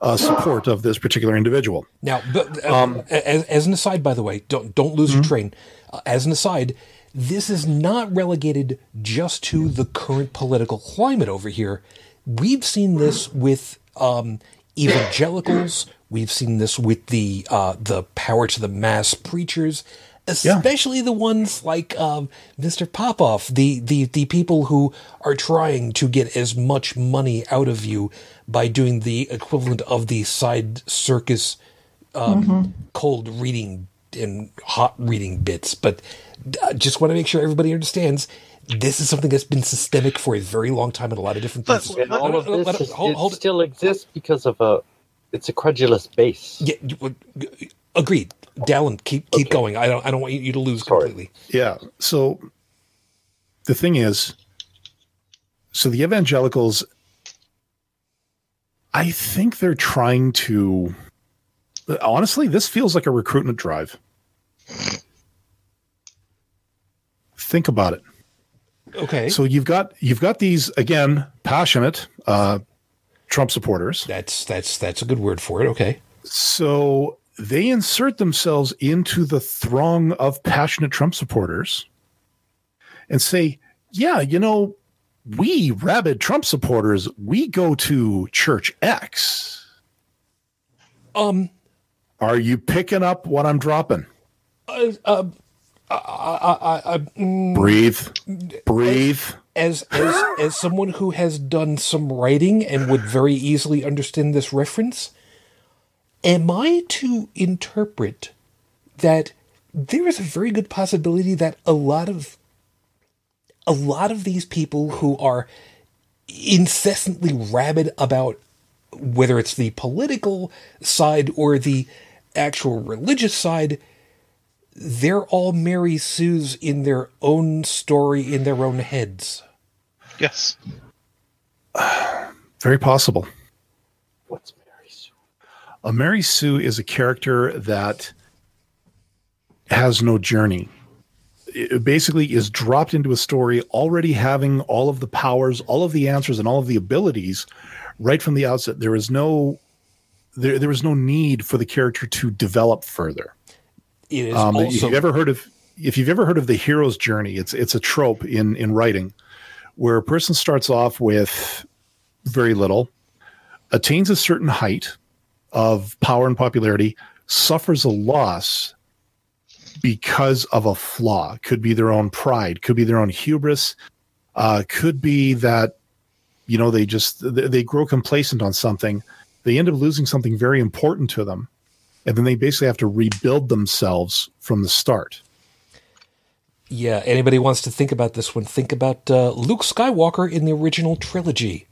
uh, support of this particular individual. Now, but uh, Um, as, as an aside, by the way, don't don't lose your train. Uh, as an aside, this is not relegated just to the current political climate over here. We've seen this with um, evangelicals. We've seen this with the uh, the power to the mass preachers, especially the ones like um, Mr. Popoff, the, the the people who are trying to get as much money out of you by doing the equivalent of the side circus um, cold reading and hot reading bits. But I just want to make sure everybody understands this is something that's been systemic for a very long time in a lot of different But- places. And all of this let- is, hold- it hold it. still exists because of a it's a credulous base. Yeah, you would- agreed. Dallin, keep keep going. I don't I don't want you to lose Sorry. completely. Yeah. So the thing is, so the evangelicals, I think they're trying to. Honestly, this feels like a recruitment drive. Think about it. Okay, So you've got you've got these again passionate uh, Trump supporters. that's that's that's a good word for it. Okay, So they insert themselves into the throng of passionate Trump supporters and say, yeah, you know, we rabid Trump supporters, we go to church X. um, Are you picking up what I'm dropping? uh, uh, I, I, I, mm, Breathe, breathe. As as as someone who has done some writing and would very easily understand this reference, am I to interpret that there is a very good possibility that a lot of a lot of these people who are incessantly rabid about whether it's the political side or the actual religious side they're all Mary Sue's in their own story in their own heads. Yes. Very possible. What's Mary Sue? A Mary Sue is a character that has no journey. It basically is dropped into a story already having all of the powers, all of the answers, and all of the abilities right from the outset. There is no there there is no need for the character to develop further. It is Um, if you've ever heard of if you've ever heard of the hero's journey, it's it's a trope in in writing where a person starts off with very little, attains a certain height of power and popularity, suffers a loss because of a flaw. Could be their own pride, could be their own hubris, uh, could be that you know they just they grow complacent on something. They end up losing something very important to them and then they basically have to rebuild themselves from the start. Yeah. Anybody wants to think about this one? Think about uh, Luke Skywalker in the original trilogy.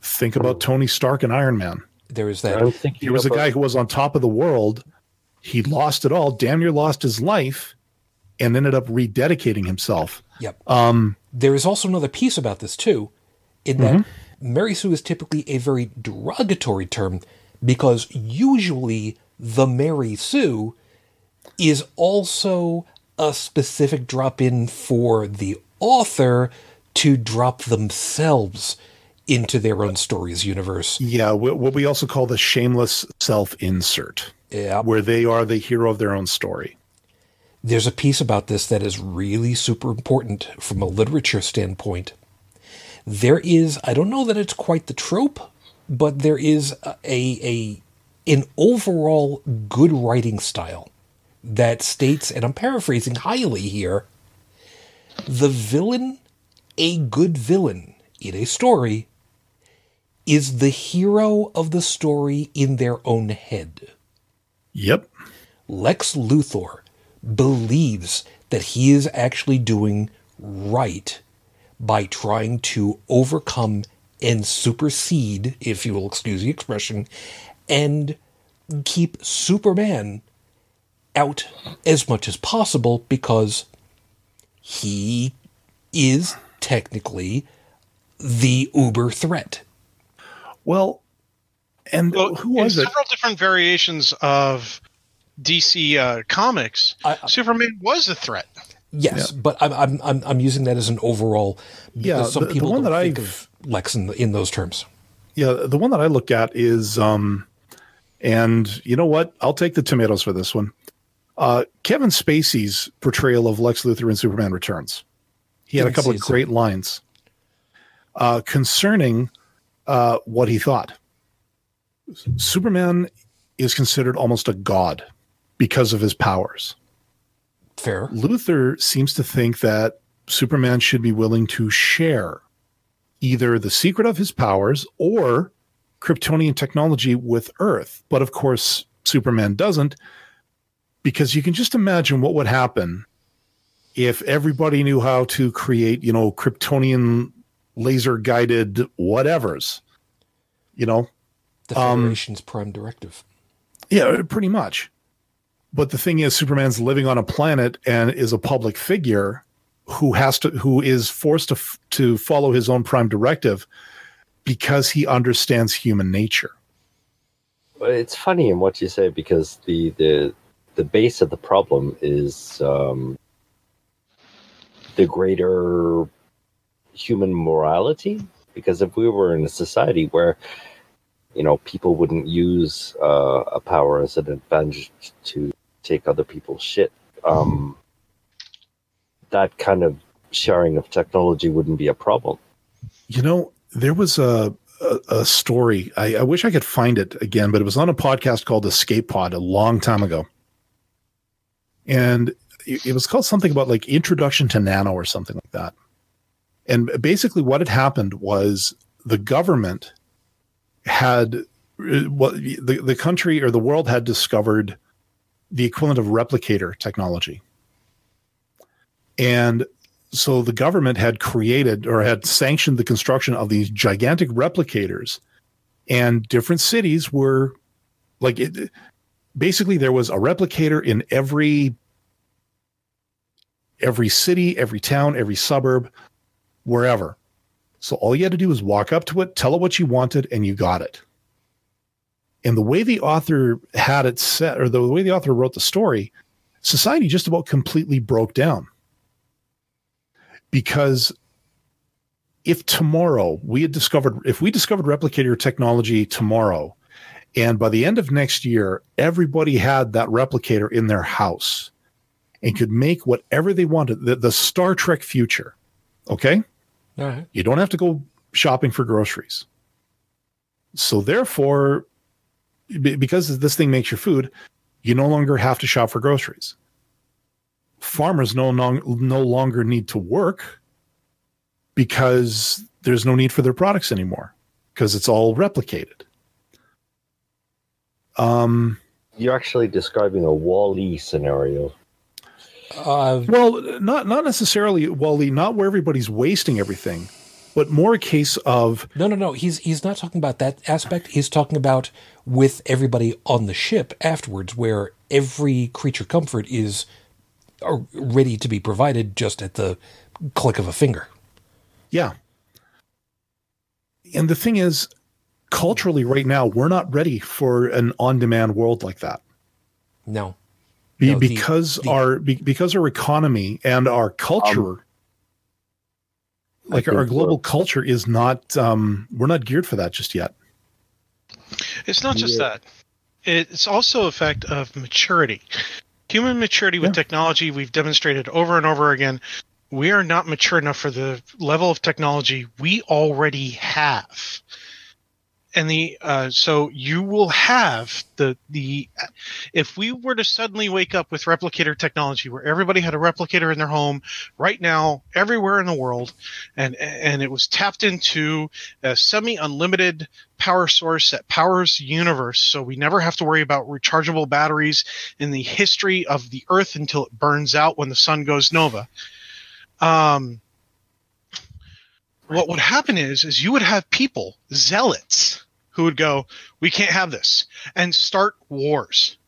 Think about Tony Stark and Iron Man. There is that. I'm He was a guy who was on top of the world. He lost it all, damn near lost his life, and ended up rededicating himself. Yep. Um, There is also another piece about this too, in that Mary Sue is typically a very derogatory term because usually the Mary Sue is also a specific drop in for the author to drop themselves into their own stories universe. yeah, what we also call the shameless self insert, Yeah. where they are the hero of their own story. there's a piece about this that is really super important from a literature standpoint. There is, I don't know that it's quite the trope, but there is a, a an overall good writing style that states, and I'm paraphrasing highly here, the villain, a good villain in a story, is the hero of the story in their own head. Yep. Lex Luthor believes that he is actually doing right by trying to overcome and supersede, if you will excuse the expression, and keep Superman out as much as possible because he is technically the uber threat. Well, and Well, who in was it? several different variations of DC uh, comics, I- Superman was a threat. Yes, but I'm, I'm I'm I'm using that as an overall Yeah, some the- the people one don't that think I've- of Lex in, in those terms. Yeah, the one that I look at is, um, and you know what? I'll take the tomatoes for this one. Uh, Kevin Spacey's portrayal of Lex Luthor in Superman Returns. He had a couple of it, great lines uh, concerning uh, what he thought. Superman is considered almost a god because of his powers. Fair. Luthor seems to think that Superman should be willing to share either the secret of his powers or Kryptonian technology with Earth. But of course, Superman doesn't because you can just imagine what would happen if everybody knew how to create, you know, Kryptonian laser guided whatevers. You know, The Um, prime directive. Yeah, pretty much. But the thing is, Superman's living on a planet and is a public figure who has to, who is forced to f- to follow his own prime directive because he understands human nature. But it's funny in what you say because the the the base of the problem is um, the greater human morality. Because if we were in a society where you know people wouldn't use uh, a power as an advantage to take other people's shit, um, that kind of sharing of technology wouldn't be a problem. You know, there was a a, a story. I, I wish I could find it again, but it was on a podcast called Escape Pod a long time ago, and it, was called something about like Introduction to Nano or something like that. And basically, what had happened was the government had uh, what the, the country or the world had discovered the equivalent of replicator technology. And so the government had created or had sanctioned the construction of these gigantic replicators and different cities were like it basically there was a replicator in every every city every town every suburb wherever. So all you had to do was walk up to it tell it what you wanted and you got it. And the way the author had it set or the way the author wrote the story society just about completely broke down. Because if tomorrow we had discovered if we discovered replicator technology tomorrow and by the end of next year everybody had that replicator in their house and could make whatever they wanted the, the star trek future okay right. you don't have to go shopping for groceries so therefore be- because this thing makes your food you no longer have to shop for groceries farmers no, long, no longer need to work because there's no need for their products anymore because it's all replicated. Um, You're actually describing a Wall-E scenario. Uh, well, not not necessarily, Wall-E, not where everybody's wasting everything, but more a case of no, no, no. He's he's not talking about that aspect. He's talking about with everybody on the ship afterwards, where every creature comfort is uh, ready to be provided just at the click of a finger. yeah. And the thing is, culturally, right now, we're not ready for an on-demand world like that. No, Be, No, because the- our be, because our economy and our culture like our global we're- culture is not um we're not geared for that just yet It's not just Yeah. that. It's also a fact of maturity. Human maturity with Yeah. technology, we've demonstrated over and over again. We are not mature enough for the level of technology we already have. And the uh, so you will have the the if we were to suddenly wake up with replicator technology where everybody had a replicator in their home right now everywhere in the world and and it was tapped into a semi unlimited power source that powers the universe so we never have to worry about rechargeable batteries in the history of the earth until it burns out when the sun goes nova. Um what would happen is is you would have people zealots who would go we can't have this and start wars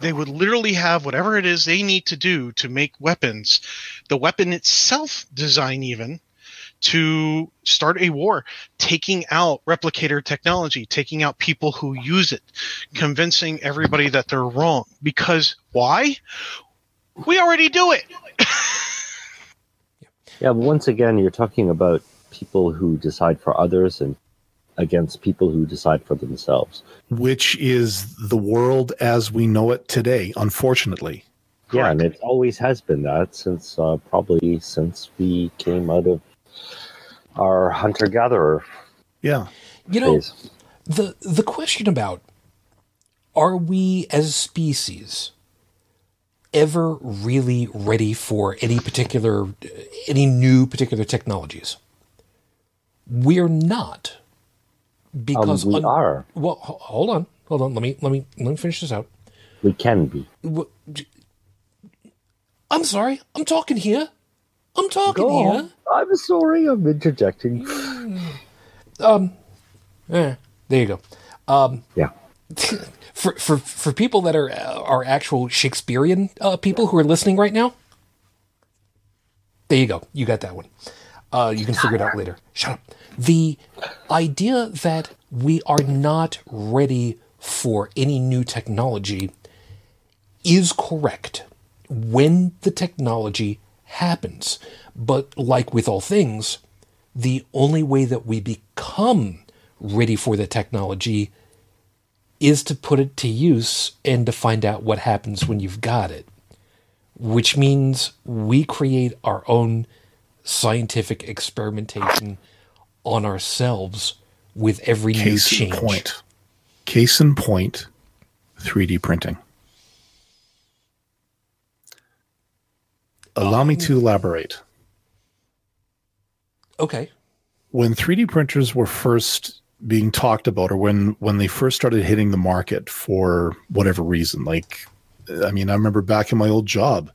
they would literally have whatever it is they need to do to make weapons the weapon itself design even to start a war, taking out replicator technology, taking out people who use it, convincing everybody that they're wrong. Because why? We already do it. Yeah, once again, you're talking about people who decide for others and against people who decide for themselves. which is the world as we know it today unfortunately. Yeah, and it always has been that since uh, probably since we came out of our hunter gatherer yeah. You know phase. the the question about are we as a species ever really ready for any particular any new particular technologies? We're not because Um, we un- are. well ho- hold on hold on let me let me let me finish this out We can be. I'm sorry i'm talking here i'm talking Go here on. I'm sorry, I'm interjecting. um eh, there you go Yeah. for for for people that are are actual Shakespearean uh, people who are listening right now. There you go. You got that one. Uh, you can figure it out later. Shut up. The idea that we are not ready for any new technology is correct when the technology happens. But like with all things, the only way that we become ready for the technology is to put it to use and to find out what happens when you've got it. Which means we create our own scientific experimentation on ourselves with every new Case in point. Case in point, 3D printing. Allow me to elaborate. Okay. When 3D printers were first being talked about, or when when they first started hitting the market for whatever reason, like I mean, I remember back in my old job,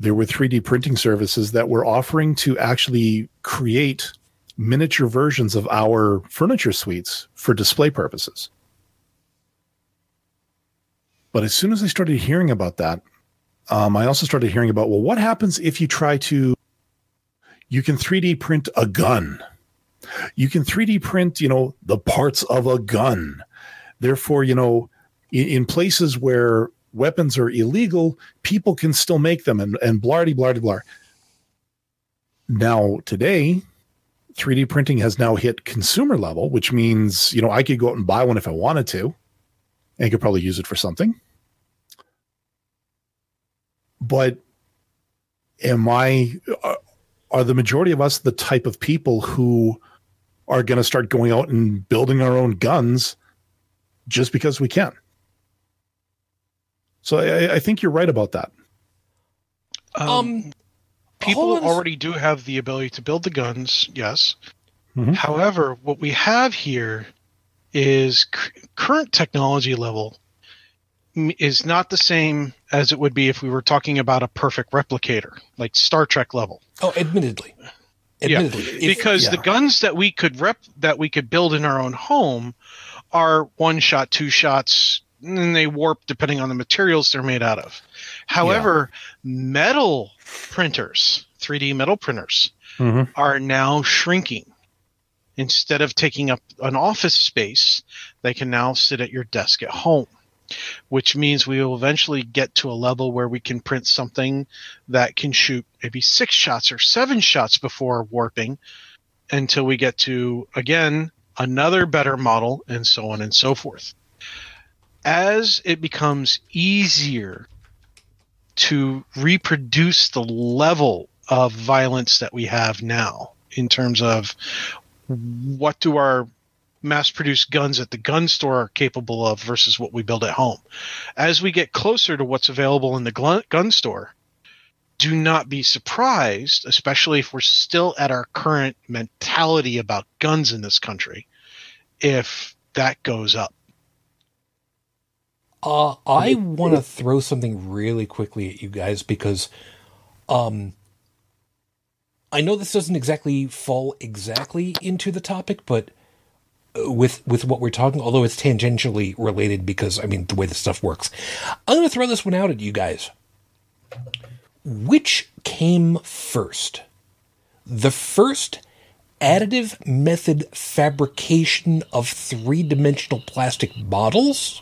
there were 3D printing services that were offering to actually create miniature versions of our furniture suites for display purposes. But as soon as I started hearing about that, um, I also started hearing about well, what happens if you try to? You can 3D print a gun. You can 3D print, you know, the parts of a gun. Therefore, you know, in, in places where weapons are illegal, people can still make them and, and blardy blardy blar. Now, today, 3D printing has now hit consumer level, which means, you know, I could go out and buy one if I wanted to and could probably use it for something. But am I, are- are the majority of us the type of people who are going to start going out and building our own guns just because we can? So I, I think you're right about that. Um, people hold on already do have the ability to build the guns, yes. Mhm. However, what we have here is c- current technology level m- is not the same as it would be if we were talking about a perfect replicator, like Star Trek level. Oh, admittedly. Yeah, Admittedly. If- because the guns that we could rep that we could build in our own home are one shot, two shots, and they warp depending on the materials they're made out of. However, metal printers, 3D metal printers, Mhm. are now shrinking. Instead of taking up an office space, they can now sit at your desk at home, which means we will eventually get to a level where we can print something that can shoot maybe six shots or seven shots before warping until we get to, again, another better model and so on and so forth. As it becomes easier to reproduce the level of violence that we have now in terms of what do our mass produced guns at the gun store are capable of versus what we build at home. As we get closer to what's available in the gun store, do not be surprised, especially if we're still at our current mentality about guns in this country, if that goes up. Uh, I want to throw something really quickly at you guys because um, I know this doesn't exactly fall exactly into the topic, but uh, with with what we're talking, although it's tangentially related because I mean the way this stuff works, I'm going to throw this one out at you guys. Which came first? The first additive method fabrication of three dimensional plastic bottles?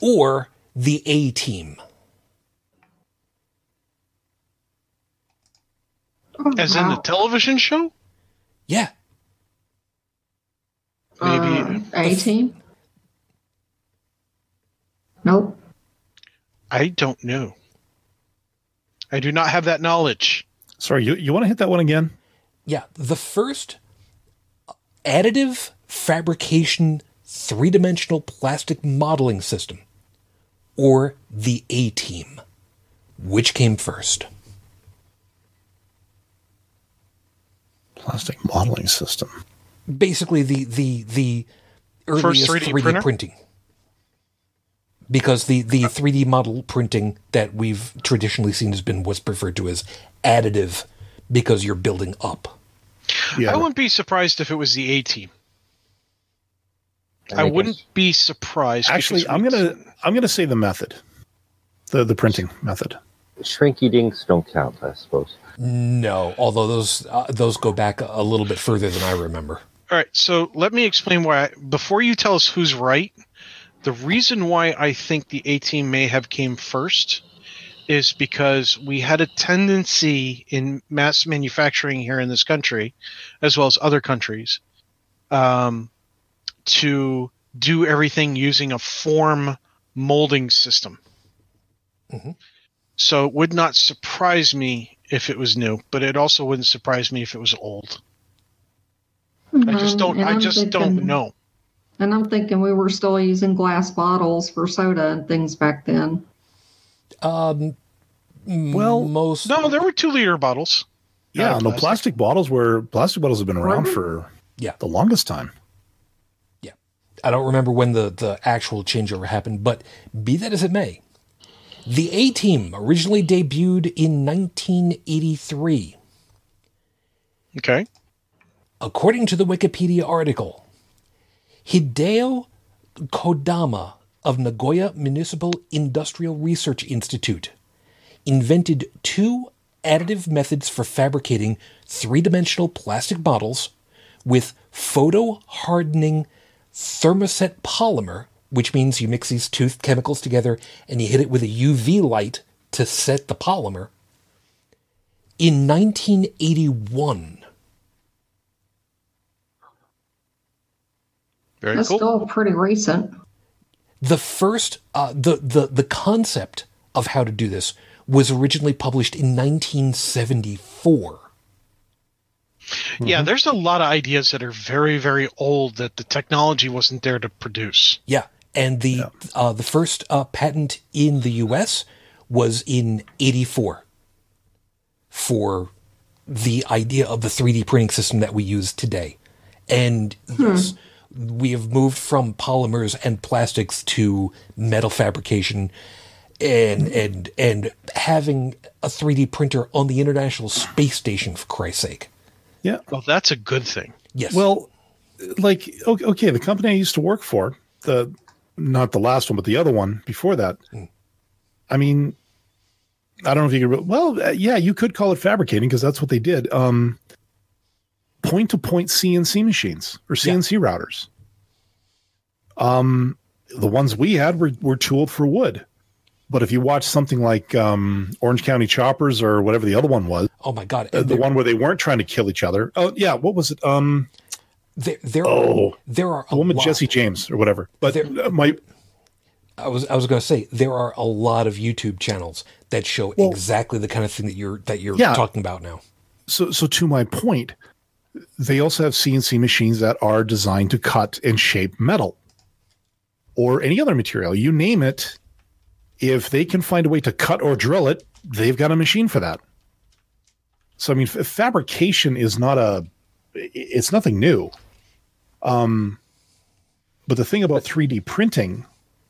Or the A team? Oh, As in the television show? Yeah. maybe- um, A team? Nope. I don't know. I do not have that knowledge. Sorry, you, you want to hit that one again? Yeah. The first additive fabrication three dimensional plastic modeling system or the A team? Which came first? Plastic modeling system. Basically, the the the earliest 3D 3D, printing. Because the, the 3D model printing that we've traditionally seen has been what's referred to as additive because you're building up. Yeah. I wouldn't be surprised if it was the A team. And I wouldn't be surprised. Actually, I'm gonna I'm gonna say the method, the the printing method. Shrinky dinks don't count, I suppose. No, although those uh, those go back a little bit further than I remember. All right, so let me explain why. I, before you tell us who's right, the reason why I think the A team may have came first is because we had a tendency in mass manufacturing here in this country, as well as other countries, um, to do everything using a form molding system. Mhm. So it would not surprise me if it was new, but it also wouldn't surprise me if it was old. I just don't. and I I'm just thinking- don't know. And I'm thinking we were still using glass bottles for soda and things back then. Um, Well, most No, there were two liter bottles. Yeah, Not no plastic. plastic bottles were plastic bottles have been around Really? for Yeah. the longest time. I don't remember when the, the actual changeover happened, but be that as it may, the A Team originally debuted in 1983. Okay. According to the Wikipedia article, Hideo Kodama of Nagoya Municipal Industrial Research Institute invented two additive methods for fabricating three dimensional plastic bottles with photo hardening thermoset polymer, which means you mix these two chemicals together and you hit it with a UV light to set the polymer. In 1981, Very That's cool. still pretty recent. the first uh, the, the the concept of how to do this was originally published in 1974 Yeah, there's a lot of ideas that are very, very old that the technology wasn't there to produce. yeah and the uh, the first uh, patent in the US was in 84 for the idea of the 3D printing system that we use today. And yes we have moved from polymers and plastics to metal fabrication and and and having a 3D printer on the International Space Station for Christ's sake. Yeah. Well, that's a good thing. Yes. Well, like okay, okay, the company I used to work for, the not the last one, but the other one before that. I mean, I don't know if you could. Well, uh, yeah, you could call it fabricating because that's what they did. Um, point to point CNC machines or CNC routers. Um, the ones we had were were tooled for wood. But if you watch something like um, Orange County Choppers or whatever the other one was, oh my God! uh, the one where they weren't trying to kill each other. Oh yeah, what was it? Um, there, there Oh. are there are a woman lot, Jesse James or whatever. But There- uh, my I was I was going to say there are a lot of YouTube channels that show Well- exactly the kind of thing that you're that you're Yeah. talking about now. so so to my point, they also have CNC machines that are designed to cut and shape metal or any other material. You name it. If they can find a way to cut or drill it, they've got a machine for that. So I mean, f- fabrication is not a it's nothing new. Um, but the thing about 3D printing,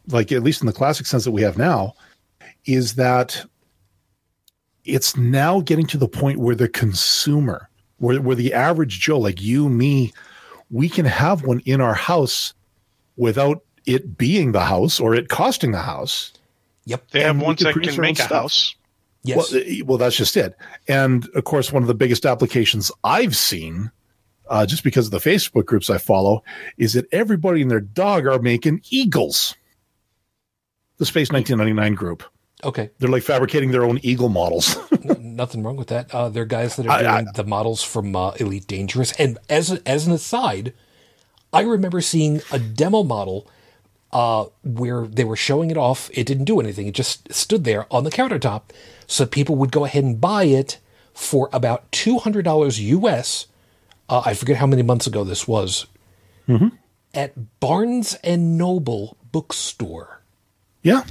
like at least in the classic sense that we have now, is that it's now getting to the point where the consumer, where, where the average Joe, like you, me, we can have one in our house without it being the house or it costing the house. Yep. They And we ones can that produce can make a stuff. house. Yes. Well, well, that's just it. And of course, one of the biggest applications I've seen, uh, just because of the Facebook groups I follow, is that everybody and their dog are making eagles. The Space 1999 group. okay. They're like fabricating their own eagle models. N- nothing wrong with that. Uh, there are guys that are I- doing the models from uh, Elite Dangerous. And as as an aside, I remember seeing a demo model uh, where they were showing it off. It didn't do anything. It just stood there on the countertop, so people would go ahead and buy it for about two hundred dollars US. Uh, I forget how many months ago this was. At Barnes and Noble bookstore. yeah.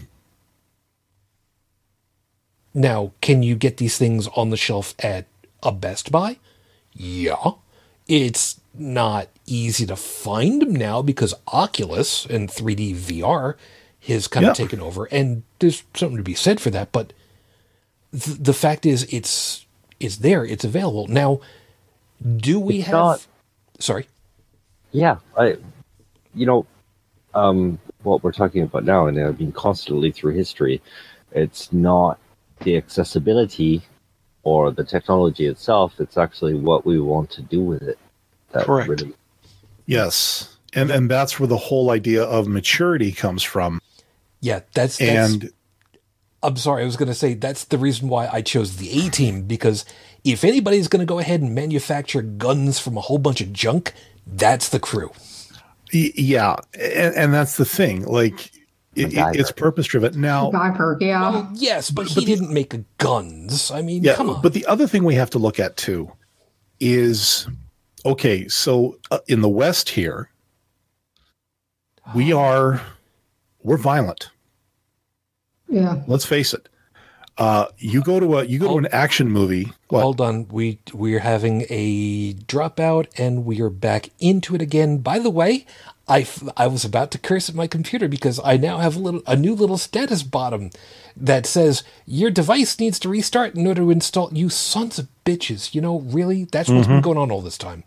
Now, can you get these things on the shelf at a Best Buy? Yeah. It's not easy to find them now because Oculus and 3D VR has kind Yeah. of taken over, and there's something to be said for that. But th- the fact is, it's it's there, it's available now. Do we It's have? not- Sorry. Yeah, I, you know, um, what we're talking about now, and I've been constantly through history, it's not the accessibility or the technology itself. It's actually what we want to do with it. That Correct. Really, Yes. And and that's where the whole idea of maturity comes from. Yeah, that's, that's And I'm sorry, I was going to say that's the reason why I chose the A team because if anybody's going to go ahead and manufacture guns from a whole bunch of junk, that's the crew. yeah, and, and that's the thing. Like it, it's purpose driven. Now Viper, yeah. Well, yes, but he didn't make guns. I mean, Yeah, come on. but the other thing we have to look at too is okay. So uh, in the West here, we are we're violent. Yeah. Let's face it. Uh, you go to a you go to an action movie. What? Hold on, we we're having a dropout, and we are back into it again. By the way, I, f- I was about to curse at my computer because I now have a little a new little status bottom that says your device needs to restart in order to install. You sons of bitches! You know, really, that's what's been going on all this time.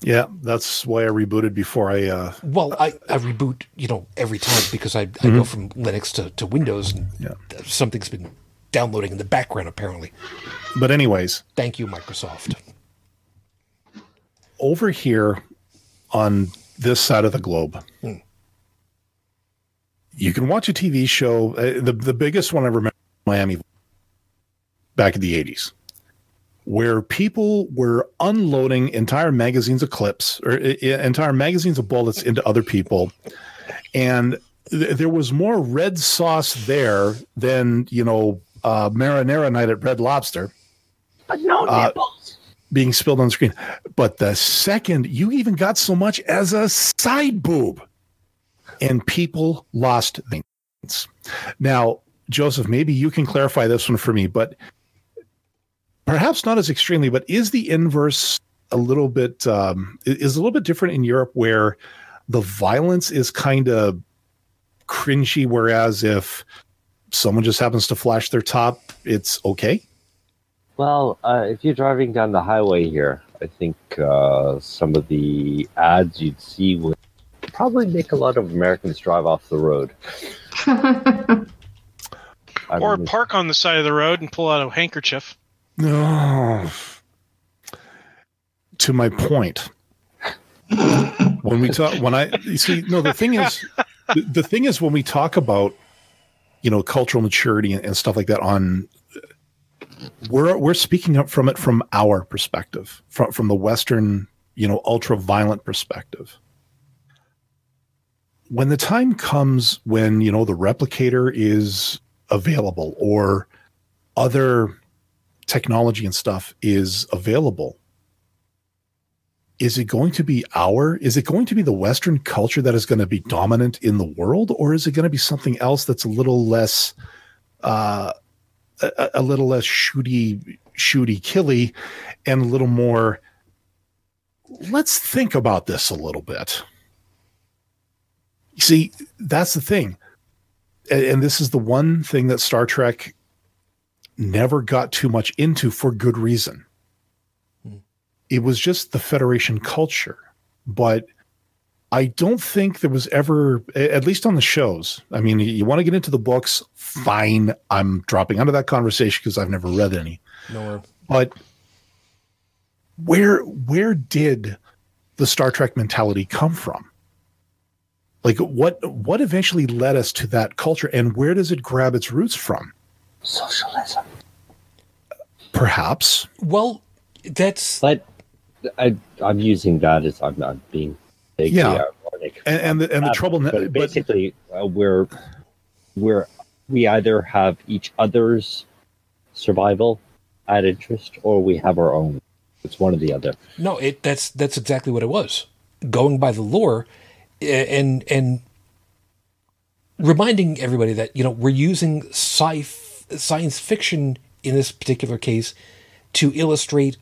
Yeah, that's why I rebooted before I. Uh, Well, I, I reboot, you know, every time because I, I go from Linux to, to Windows and Yeah. something's been downloading in the background apparently. but anyways, Thank you, Microsoft. over here on this side of the globe, you can watch a TV show. Uh, the the biggest one I remember, Miami, back in the eighties, where people were unloading entire magazines of clips or uh, uh, entire magazines of bullets into other people, and th- there was more red sauce there than you know uh, marinara night at Red Lobster but no Uh, nipples. being spilled on the screen. But the second you even got so much as a side boob, and people lost things. Now, Joseph, maybe you can clarify this one for me, but perhaps not as extremely. But is the inverse a little bit um, is a little bit different in Europe, where the violence is kind of cringy, whereas if someone just happens to flash their top, it's okay. Well, uh, if you're driving down the highway here, I think uh, some of the ads you'd see would probably make a lot of Americans drive off the road. Or park on the side of the road and pull out a handkerchief. No. To my point. when we talk, when I you see, no, the thing is, the, the thing is, when we talk about, you know, cultural maturity and, and stuff like that, on we're we're speaking up from it from our perspective, from from the Western, you know, ultra violent perspective. When the time comes when you know the replicator is available or other technology and stuff is available is it going to be our is it going to be the western culture that is going to be dominant in the world or is it going to be something else that's a little less uh a, a little less shooty shooty killy and a little more let's think about this a little bit. You see that's the thing. And, and this is the one thing that star trek never got too much into for good reason. Hmm. It was just the Federation culture. But I don't think there was ever, at least on the shows. I mean, you want to get into the books, fine. I'm dropping out of that conversation because I've never read any. Nor But where where did the Star Trek mentality come from? Like what what eventually led us to that culture and where does it grab its roots from? Socialism. Perhaps well, that's But I, I'm using that as I'm not being vaguely Yeah. ironic. and and the, and the Uh, trouble but but basically uh, we're we're we either have each other's survival at interest or we have our own it's one or the other no, it that's that's exactly what it was. Going by the lore, and and reminding everybody that you know we're using sci science fiction in this particular case to illustrate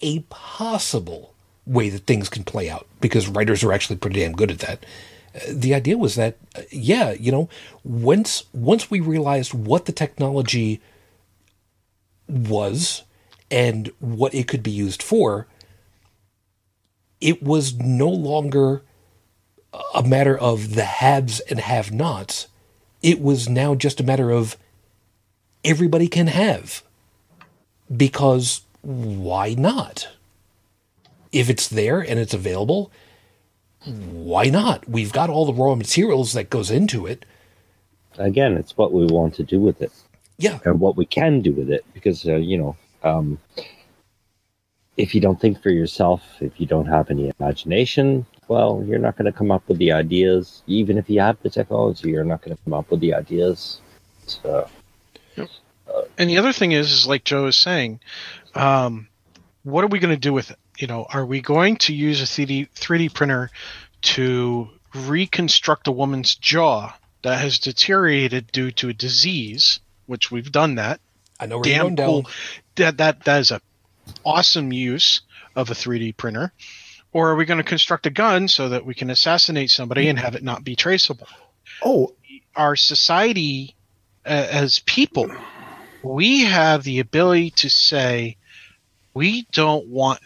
a possible way that things can play out because writers are actually pretty damn good at that. Uh, The idea was that, uh, yeah, you know, once once we realized what the technology was and what it could be used for, it was no longer a matter of the haves and have nots. It was now just a matter of everybody can have. Because why not? If it's there and it's available, why not? We've got all the raw materials that goes into it. Again, it's what we want to do with it. Yeah. And what we can do with it. Because, uh, you know, um, if you don't think for yourself, if you don't have any imagination, well, you're not going to come up with the ideas. Even if you have the technology, you're not going to come up with the ideas. So, And the other thing is, is like Joe is saying, um, what are we going to do with it? You know, are we going to use a 3D 3D printer to reconstruct a woman's jaw that has deteriorated due to a disease, which we've done that. I know Damn going cool. down. That that that is a awesome use of a 3D printer. Or are we going to construct a gun so that we can assassinate somebody and have it not be traceable? Oh, our society uh, as people, we have the ability to say, we don't want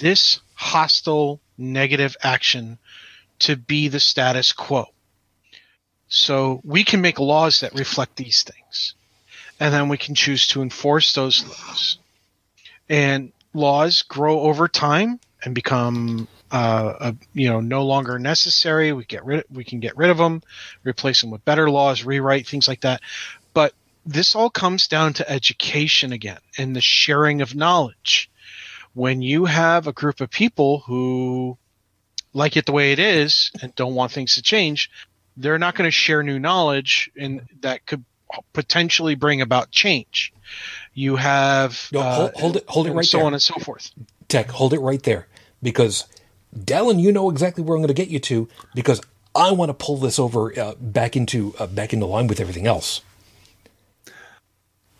this hostile, negative action to be the status quo. So we can make laws that reflect these things. And then we can choose to enforce those laws. And laws grow over time and become uh, uh, you know no longer necessary. We get rid we can get rid of them, replace them with better laws, rewrite things like that. But this all comes down to education again and the sharing of knowledge. When you have a group of people who like it the way it is and don't want things to change, they're not going to share new knowledge and that could potentially bring about change. You have No, uh, hold, hold it, hold it right so there. on and so forth. Tech, hold it right there. Because, Dallin, you know exactly where I'm going to get you to because I want to pull this over uh, back into uh, back into line with everything else.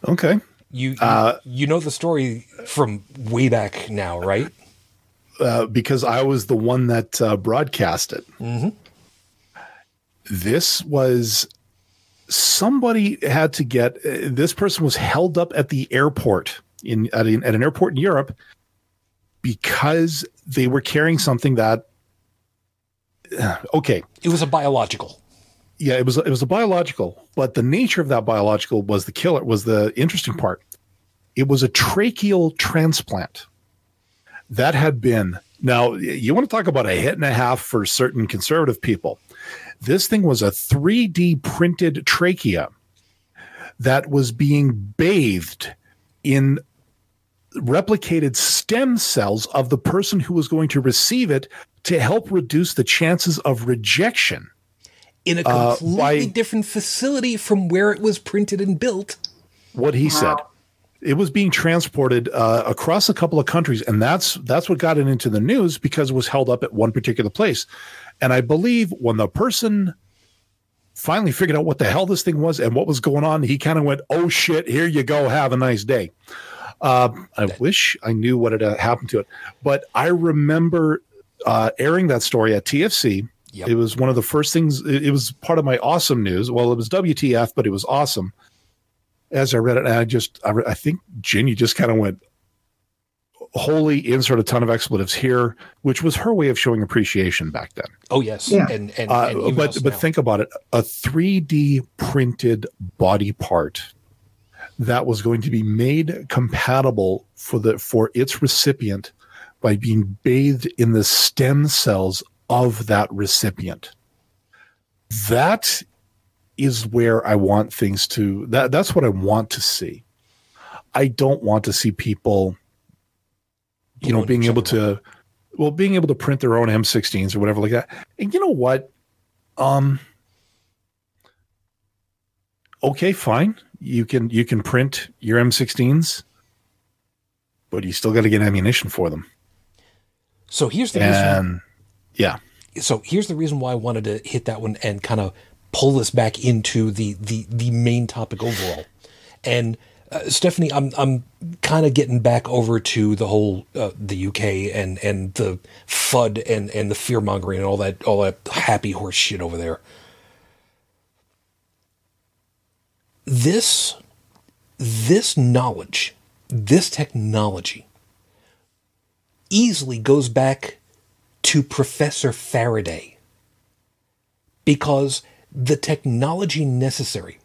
okay. You you, Uh, you know the story from way back now, right? Uh, because I was the one that uh, broadcast it. This was somebody had to get. Uh, this person was held up at the airport in at, an at an airport in Europe because they were carrying something that. Okay, It was a biological. yeah, it was it was a biological, but the nature of that biological was the killer was the interesting part. It was a tracheal transplant that had been now you want to talk about a hit and a half for certain conservative people. This thing was a 3D printed trachea that was being bathed in replicated stem cells of the person who was going to receive it to help reduce the chances of rejection. in a Uh, completely by- different facility from where it was printed and built. what he said. It was being transported uh, across a couple of countries, and that's that's what got it into the news because it was held up at one particular place. And I believe when the person finally figured out what the hell this thing was and what was going on, he kind of went, "Oh shit, here you go, have a nice day." Uh, I wish I knew what had uh, happened to it, but I remember uh, airing that story at TFC. Yep. It was one of the first things. It, it was part of my awesome news. Well, it was WTF, but it was awesome as I read it, and I just, I, re- I think Ginny just kind of went, holy, insert a ton of expletives here, which was her way of showing appreciation back then. Oh yes, Yeah. and and, Uh, and even but else but think about it: a 3D printed body part that was going to be made compatible for the for its recipient by being bathed in the stem cells of that recipient. That is where I want things to that that's what I want to see. I don't want to see people you know being able to well being able to print their own M16s or whatever like that. And you know what? Um okay, fine. You can you can print your M16s, but you still got to get ammunition for them. so here's the reason. Yeah. so here's the reason why I wanted to hit that one and kind of pull this back into the the the main topic overall. And uh, Stephanie, I'm I'm kind of getting back over to the whole uh, the UK and and the FUD and and the fear mongering and all that all that happy horse shit over there. This this knowledge, this technology easily goes back to Professor Faraday because the technology necessary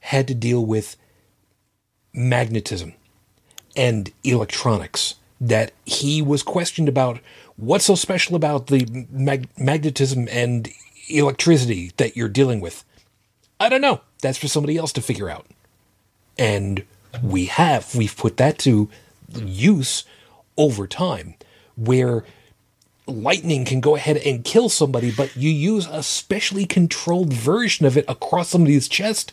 had to deal with magnetism and electronics that he was questioned about what's so special about the mag- magnetism and electricity that you're dealing with. I don't know. That's for somebody else to figure out. And we have we've put that to use over time where lightning can go ahead and kill somebody but you use a specially controlled version of it across somebody's chest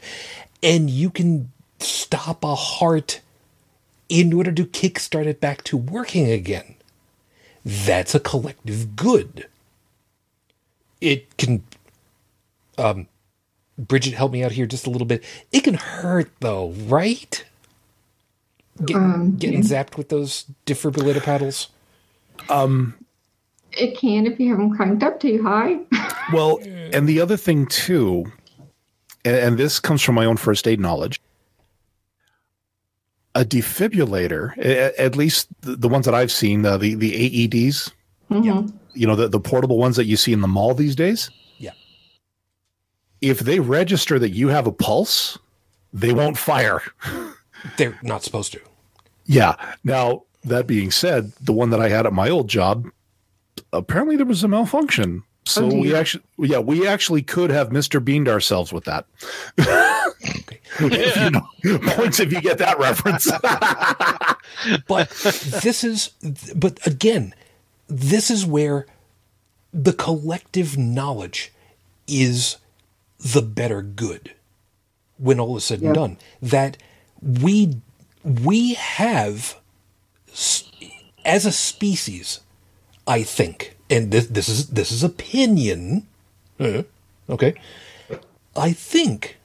and you can stop a heart in order to kickstart it back to working again that's a collective good it can um bridget help me out here just a little bit it can hurt though right Get, Um, getting zapped with those defibrillator paddles. Um, It can if you have them cranked up too high. Well, and the other thing too, and, and this comes from my own first aid knowledge. A defibrillator, a- at least the, the ones that I've seen, uh, the the AEDs, Mhm. you know, the, the portable ones that you see in the mall these days. Yeah. If they register that you have a pulse, they won't fire. They're not supposed to. Yeah. Now, that being said, the one that I had at my old job, apparently there was a malfunction. So Oh, we actually, yeah, we actually could have Mr. Beaned ourselves with that. If you know, points if you get that reference. But this is, but again, this is where the collective knowledge is the better good when all is said and done. That we, we have, as a species, I think, and this, this is, this is opinion. okay. I think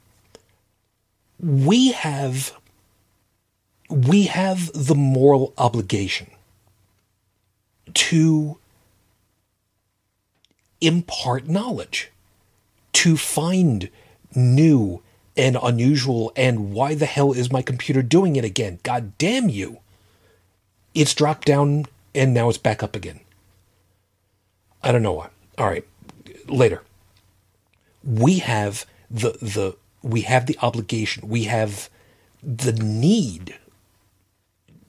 we have we have the moral obligation to impart knowledge, to find new and unusual and why the hell is my computer doing it again? God damn you. It's dropped down and now it's back up again. I don't know why. All right. Later. We have the the we have the obligation. We have the need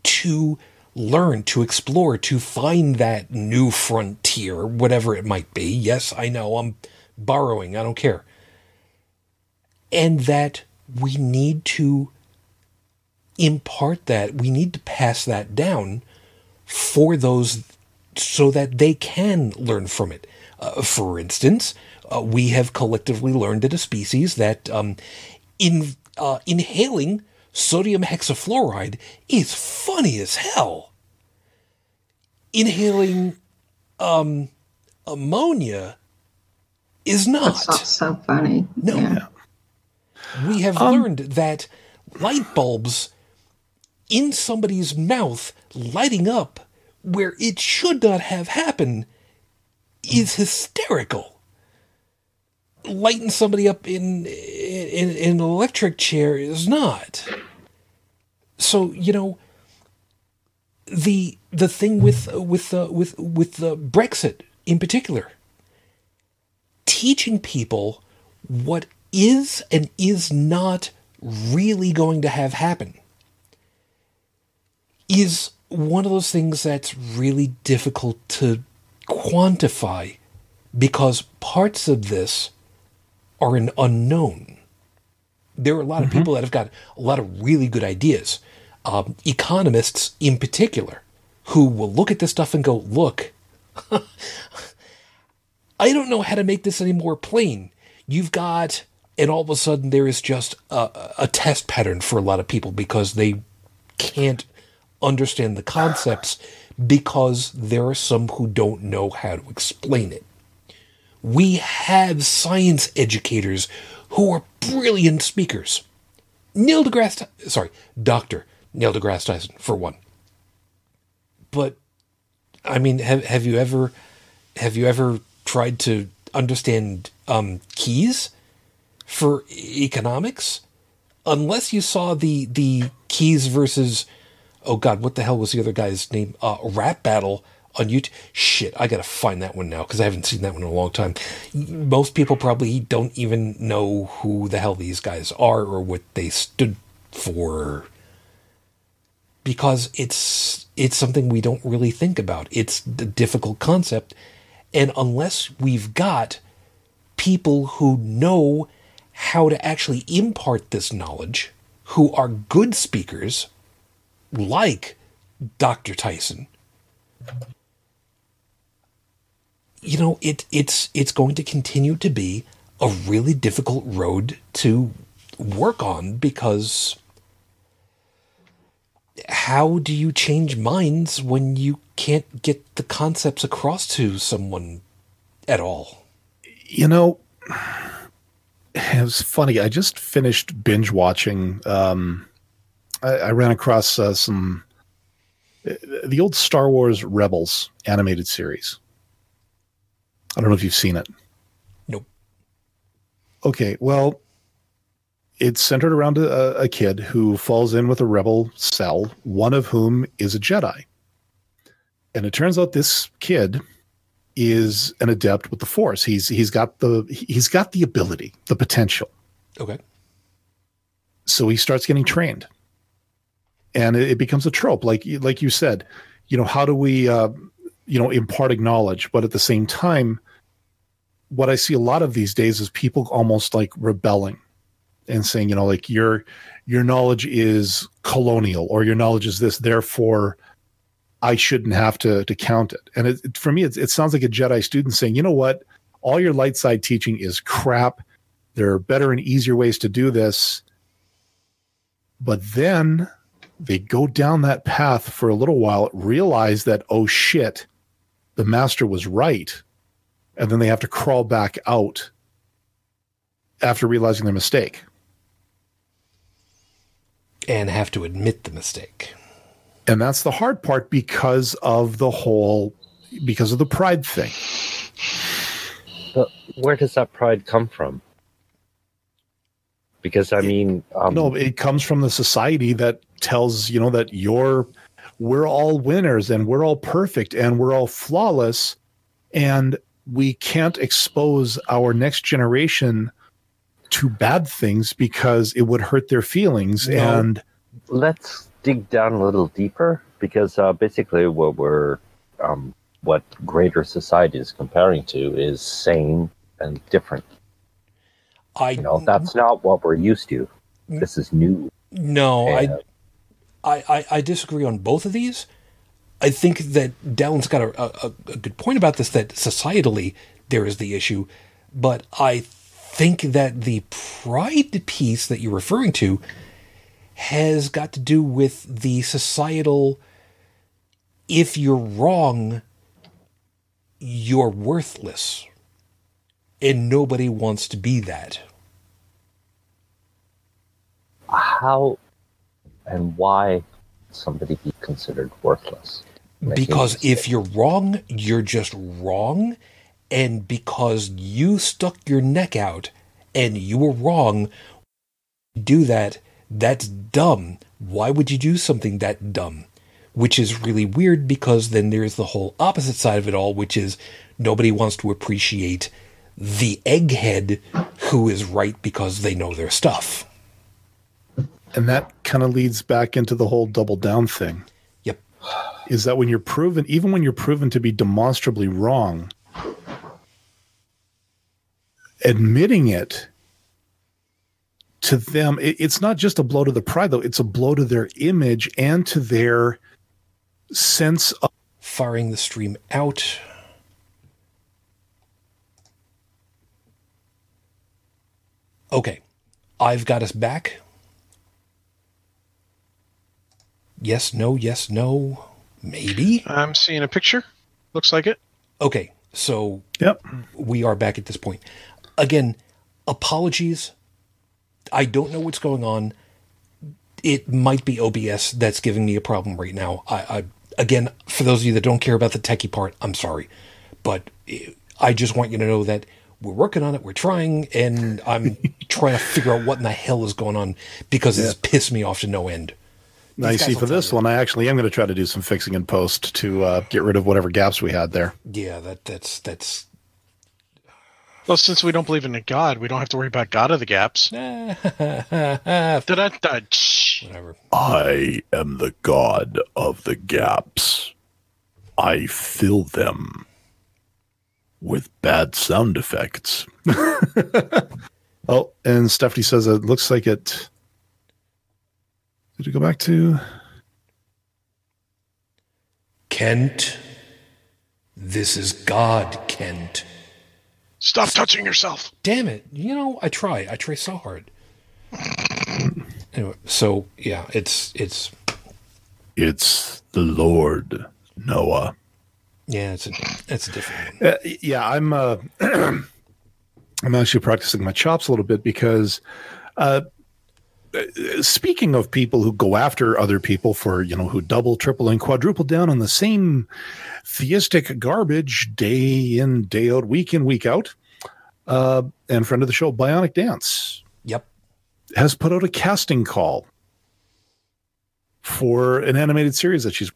to learn, to explore, to find that new frontier, whatever it might be. Yes, I know I'm borrowing, I don't care. And that we need to impart that, we need to pass that down for those so that they can learn from it. Uh, for instance, uh, we have collectively learned as a species that um, in uh, inhaling sodium hexafluoride is funny as hell. Inhaling um, ammonia is not. That's not so funny. No. Yeah. We have learned that light bulbs in somebody's mouth lighting up where it should not have happened is hysterical. Lighting somebody up in in, in an electric chair is not. So you know the the thing with with uh, with with the Brexit in particular, teaching people what is and is not really going to have happen is one of those things that's really difficult to quantify because parts of this are an unknown. There are a lot of people that have got a lot of really good ideas, um, economists in particular, who will look at this stuff and go, look, I don't know how to make this any more plain. You've got, and all of a sudden there is just a, a test pattern for a lot of people because they can't understand the concepts because there are some who don't know how to explain it. We have science educators who are brilliant speakers. Neil deGrasse, sorry, Dr. Neil deGrasse Tyson, for one. But, I mean, have, have you ever, have you ever tried to understand um, Keynes for economics? Unless you saw the the Keynes versus oh god, what the hell was the other guy's name? Uh, rap battle on YouTube. Shit, I gotta find that one now because I haven't seen that one in a long time. Most people probably don't even know who the hell these guys are or what they stood for because it's it's something we don't really think about. It's a difficult concept, and unless we've got people who know how to actually impart this knowledge, who are good speakers, like Dr. Tyson, you know, it it's it's going to continue to be a really difficult road to work on because how do you change minds when you can't get the concepts across to someone at all? You know, it was funny. I just finished binge watching. Um, I, I ran across uh, some the old Star Wars Rebels animated series. I don't know if you've seen it. Nope. Okay, well, it's centered around a, a kid who falls in with a rebel cell, one of whom is a Jedi. And it turns out this kid is an adept with the Force. He's he's got the he's got the ability, the potential. Okay. So he starts getting trained, and it, it becomes a trope, like like you said. You know, how do we, uh, you know, impart knowledge, but at the same time, what I see a lot of these days is people almost like rebelling and saying, you know, like your your knowledge is colonial or your knowledge is this, therefore I shouldn't have to to count it. And it, for me, it, it sounds like a Jedi student saying, you know what, all your light side teaching is crap. There are better and easier ways to do this. But then they go down that path for a little while, realize that, oh shit, the master was right. And then they have to crawl back out after realizing their mistake. And have to admit the mistake. And that's the hard part because of the whole, because of the pride thing. But where does that pride come from? Because I mean, um, no, it comes from the society that tells you know that you're, we're all winners and we're all perfect and we're all flawless, and we can't expose our next generation to bad things because it would hurt their feelings. No. And let's dig down a little deeper because uh, basically what we're um, what greater society is comparing to is sane and different. I you know that's not what we're used to. This is new. No, and, I, I I disagree on both of these. I think that Dallin's got a, a, a good point about this. That societally there is the issue, but I think that the pride piece that you're referring to has got to do with the societal if you're wrong, you're worthless. And nobody wants to be that. How and why somebody be considered worthless? Because if you're wrong, you're just wrong. And because you stuck your neck out and you were wrong, do that, that's dumb. Why would you do something that dumb? Which is really weird because then there's the whole opposite side of it all, which is nobody wants to appreciate the egghead who is right because they know their stuff. And that kind of leads back into the whole double down thing. Yep. Is that when you're proven, even when you're proven to be demonstrably wrong, admitting it to them, it, it's not just a blow to the pride, though. It's a blow to their image and to their sense of firing the stream out. Okay, I've got us back. Yes, no, yes, no, maybe. I'm seeing a picture. Looks like it. Okay, so yep. we are back at this point. Again, apologies I don't know what's going on. It might be OBS that's giving me a problem right now. I, I again, for those of you that don't care about the techie part, I'm sorry, but I just want you to know that we're working on it. We're trying, and I'm trying to figure out what in the hell is going on because yeah. it's pissed me off to no end. Now you guys see for this you. one, I actually am going to try to do some fixing in post to uh, get rid of whatever gaps we had there. Yeah, that that's that's Well, since we don't believe in a God, we don't have to worry about God of the gaps. whatever. I am the god of the gaps. I fill them with bad sound effects. oh, and Stephanie says it looks like it. Did it go back to? Kent, this is God, Kent. Stop touching yourself. Damn it! You know, I try. I try so hard. Anyway, so yeah, it's it's It's the Lord Noah. yeah, it's a it's a different one. Uh, yeah, I'm. Uh, I'm actually practicing my chops a little bit because, uh, speaking of people who go after other people for you know who double, triple, and quadruple down on the same theistic garbage day in, day out, week in, week out, uh, and friend of the show, Bionic Dance, Yep. has put out a casting call for an animated series that she's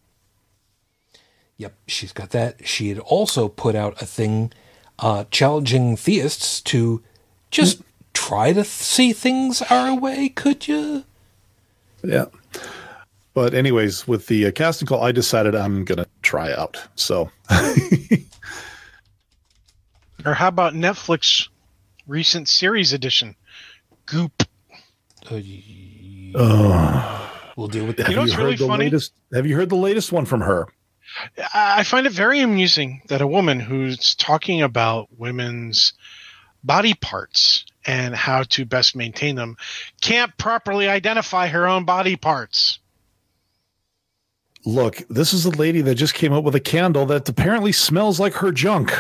Yep, she's got that. She had also put out a thing uh, challenging theists to just try to th- see things our way, could you? Yeah. But anyways, with the uh, casting call, I decided I'm gonna try out. So Or how about Netflix recent series edition? Goop. Uh, y- uh, we'll deal with have that. know what's heard really the funny? latest? Have you heard the latest one from her? I I find it very amusing that a woman who's talking about women's body parts and how to best maintain them can't properly identify her own body parts. Look, this is a lady that just came up with a candle that apparently smells like her junk.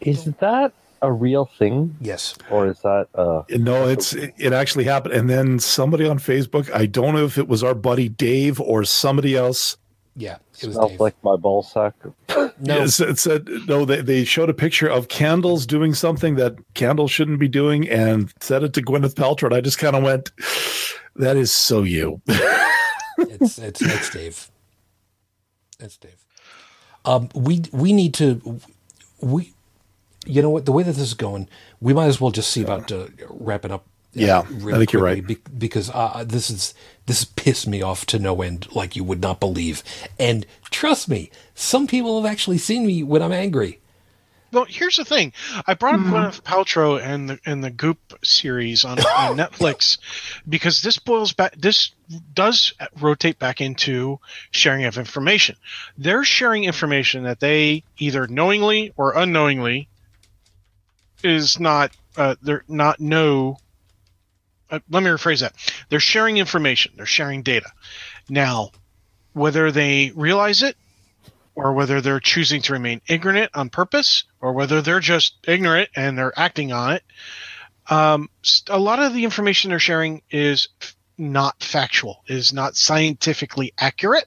Is that a real thing, Yes. or is that uh? No, it's it, it actually happened. And then somebody on Facebook, I don't know if it was our buddy Dave or somebody else. Yeah. It was Smells like my ball sack. no. Yes, it said no. They, they showed a picture of candles doing something that candles shouldn't be doing, and said it to Gwyneth Paltrow. And I just kind of went, "That is so you." it's it's it's Dave. It's Dave. Um, we we need to we, you know what? The way that this is going, we might as well just see about uh, wrapping up. Uh, Yeah, real I think you're right. be- because uh, this is this pissed me off to no end, like you would not believe. And trust me, some people have actually seen me when I'm angry. Well, here's the thing. I brought up Gwyneth Paltrow and the and the Goop series on, on Netflix because this boils back. This does rotate back into sharing of information. They're sharing information that they either knowingly or unknowingly is not. Uh, they're not know. Uh, let me rephrase that. They're sharing information. They're sharing data. Now, whether they realize it or whether they're choosing to remain ignorant on purpose, or whether they're just ignorant and they're acting on it. Um, a lot of the information they're sharing is not factual, is not scientifically accurate.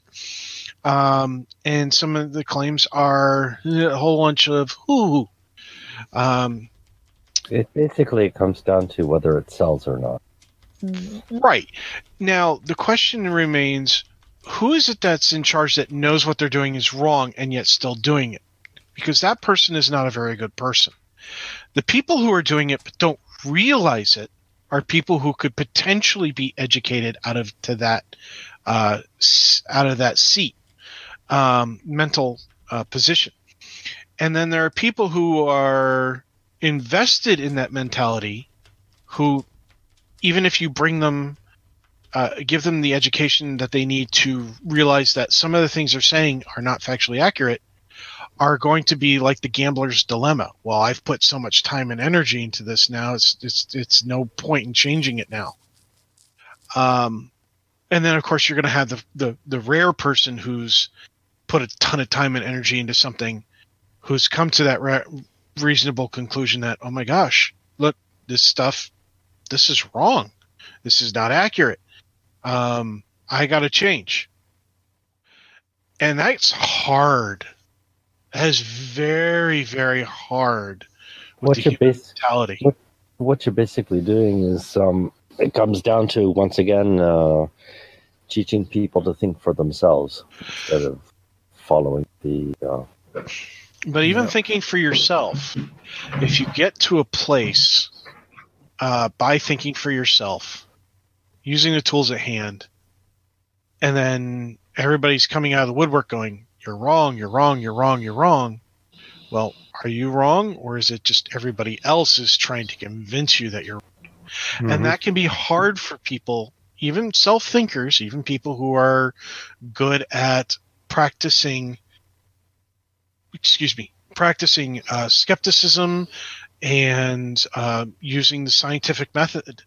Um, and some of the claims are a whole bunch of whoo. Um, It basically comes down to whether it sells or not. Right. Now, the question remains who is it that's in charge that knows what they're doing is wrong and yet still doing it? Because that person is not a very good person. The people who are doing it but don't realize it are people who could potentially be educated out of to that uh, out of that seat um, mental uh, position. And then there are people who are invested in that mentality who even if you bring them uh, give them the education that they need to realize that some of the things they're saying are not factually accurate are going to be like the gambler's dilemma. Well i've put so much time and energy into this now it's it's it's no point in changing it now. Um and then of course you're going to have the, the the rare person who's put a ton of time and energy into something who's come to that re- reasonable conclusion that oh my gosh look this stuff this is wrong this is not accurate um, I got to change. And that's hard. That is very, very hard What you're, human bas- mentality. what, what you're basically doing is um, it comes down to once again uh, teaching people to think for themselves instead of following the. Uh, But even thinking for yourself, if you get to a place uh, by thinking for yourself, using the tools at hand, and then everybody's coming out of the woodwork going, You're wrong, you're wrong, you're wrong, you're wrong. Well, are you wrong? Or is it just everybody else is trying to convince you that you're wrong? Mhm. And that can be hard for people, even self thinkers, even people who are good at practicing excuse me, practicing uh, skepticism and uh, using the scientific method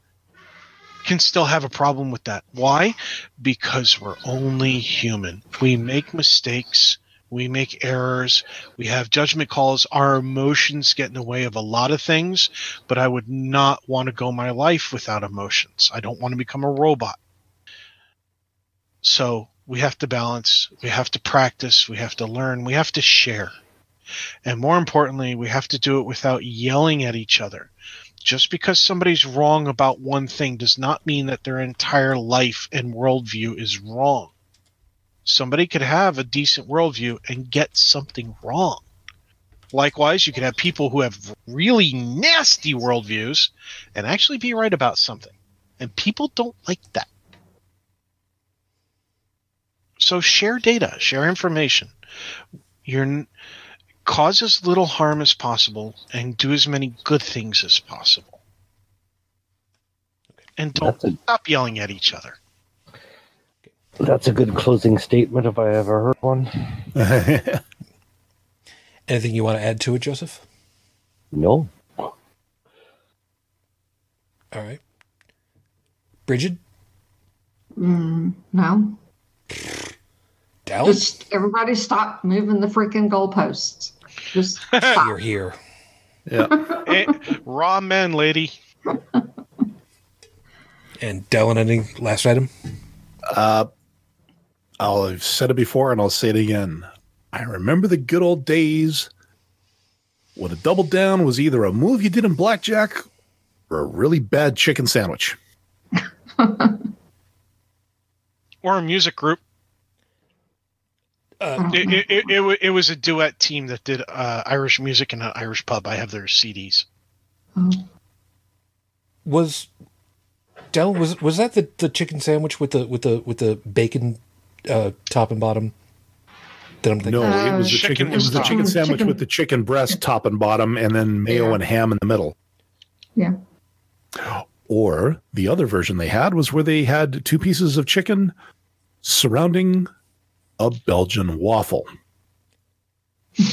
can still have a problem with that. Why? Because we're only human. We make mistakes. We make errors. We have judgment calls. Our emotions get in the way of a lot of things, but I would not want to go my life without emotions. I don't want to become a robot. So we have to balance, we have to practice, we have to learn, we have to share. And more importantly, we have to do it without yelling at each other. Just because somebody's wrong about one thing does not mean that their entire life and worldview is wrong. Somebody could have a decent worldview and get something wrong. Likewise, you could have people who have really nasty worldviews and actually be right about something. And people don't like that. So share data, share information. You're cause as little harm as possible and do as many good things as possible. And don't a- stop yelling at each other. that's a good closing statement if I ever heard one. Anything you want to add to it, Joseph? No. All right. Bridget? Mm, no. Dallas? Just everybody stop moving the freaking goalposts. Just stop. You're here. yeah. Eh, raw men, lady. And Dallin, any last item? Uh, I'll have said it before and I'll say it again. I remember the good old days when a double down was either a move you did in blackjack or a really bad chicken sandwich. Or a music group. Uh, It, it, it, it, was a duet team that did uh, Irish music in an Irish pub. I have their CDs. Oh, was Dell was was that the, the chicken sandwich with the with the with the bacon uh, top and bottom? That I'm thinking. No, it was the Chicken chicken. It was the was chicken sandwich Chicken- with the chicken breast top and bottom, and then mayo Yeah. and ham in the middle. yeah. Or the other version they had was where they had two pieces of chicken surrounding a Belgian waffle.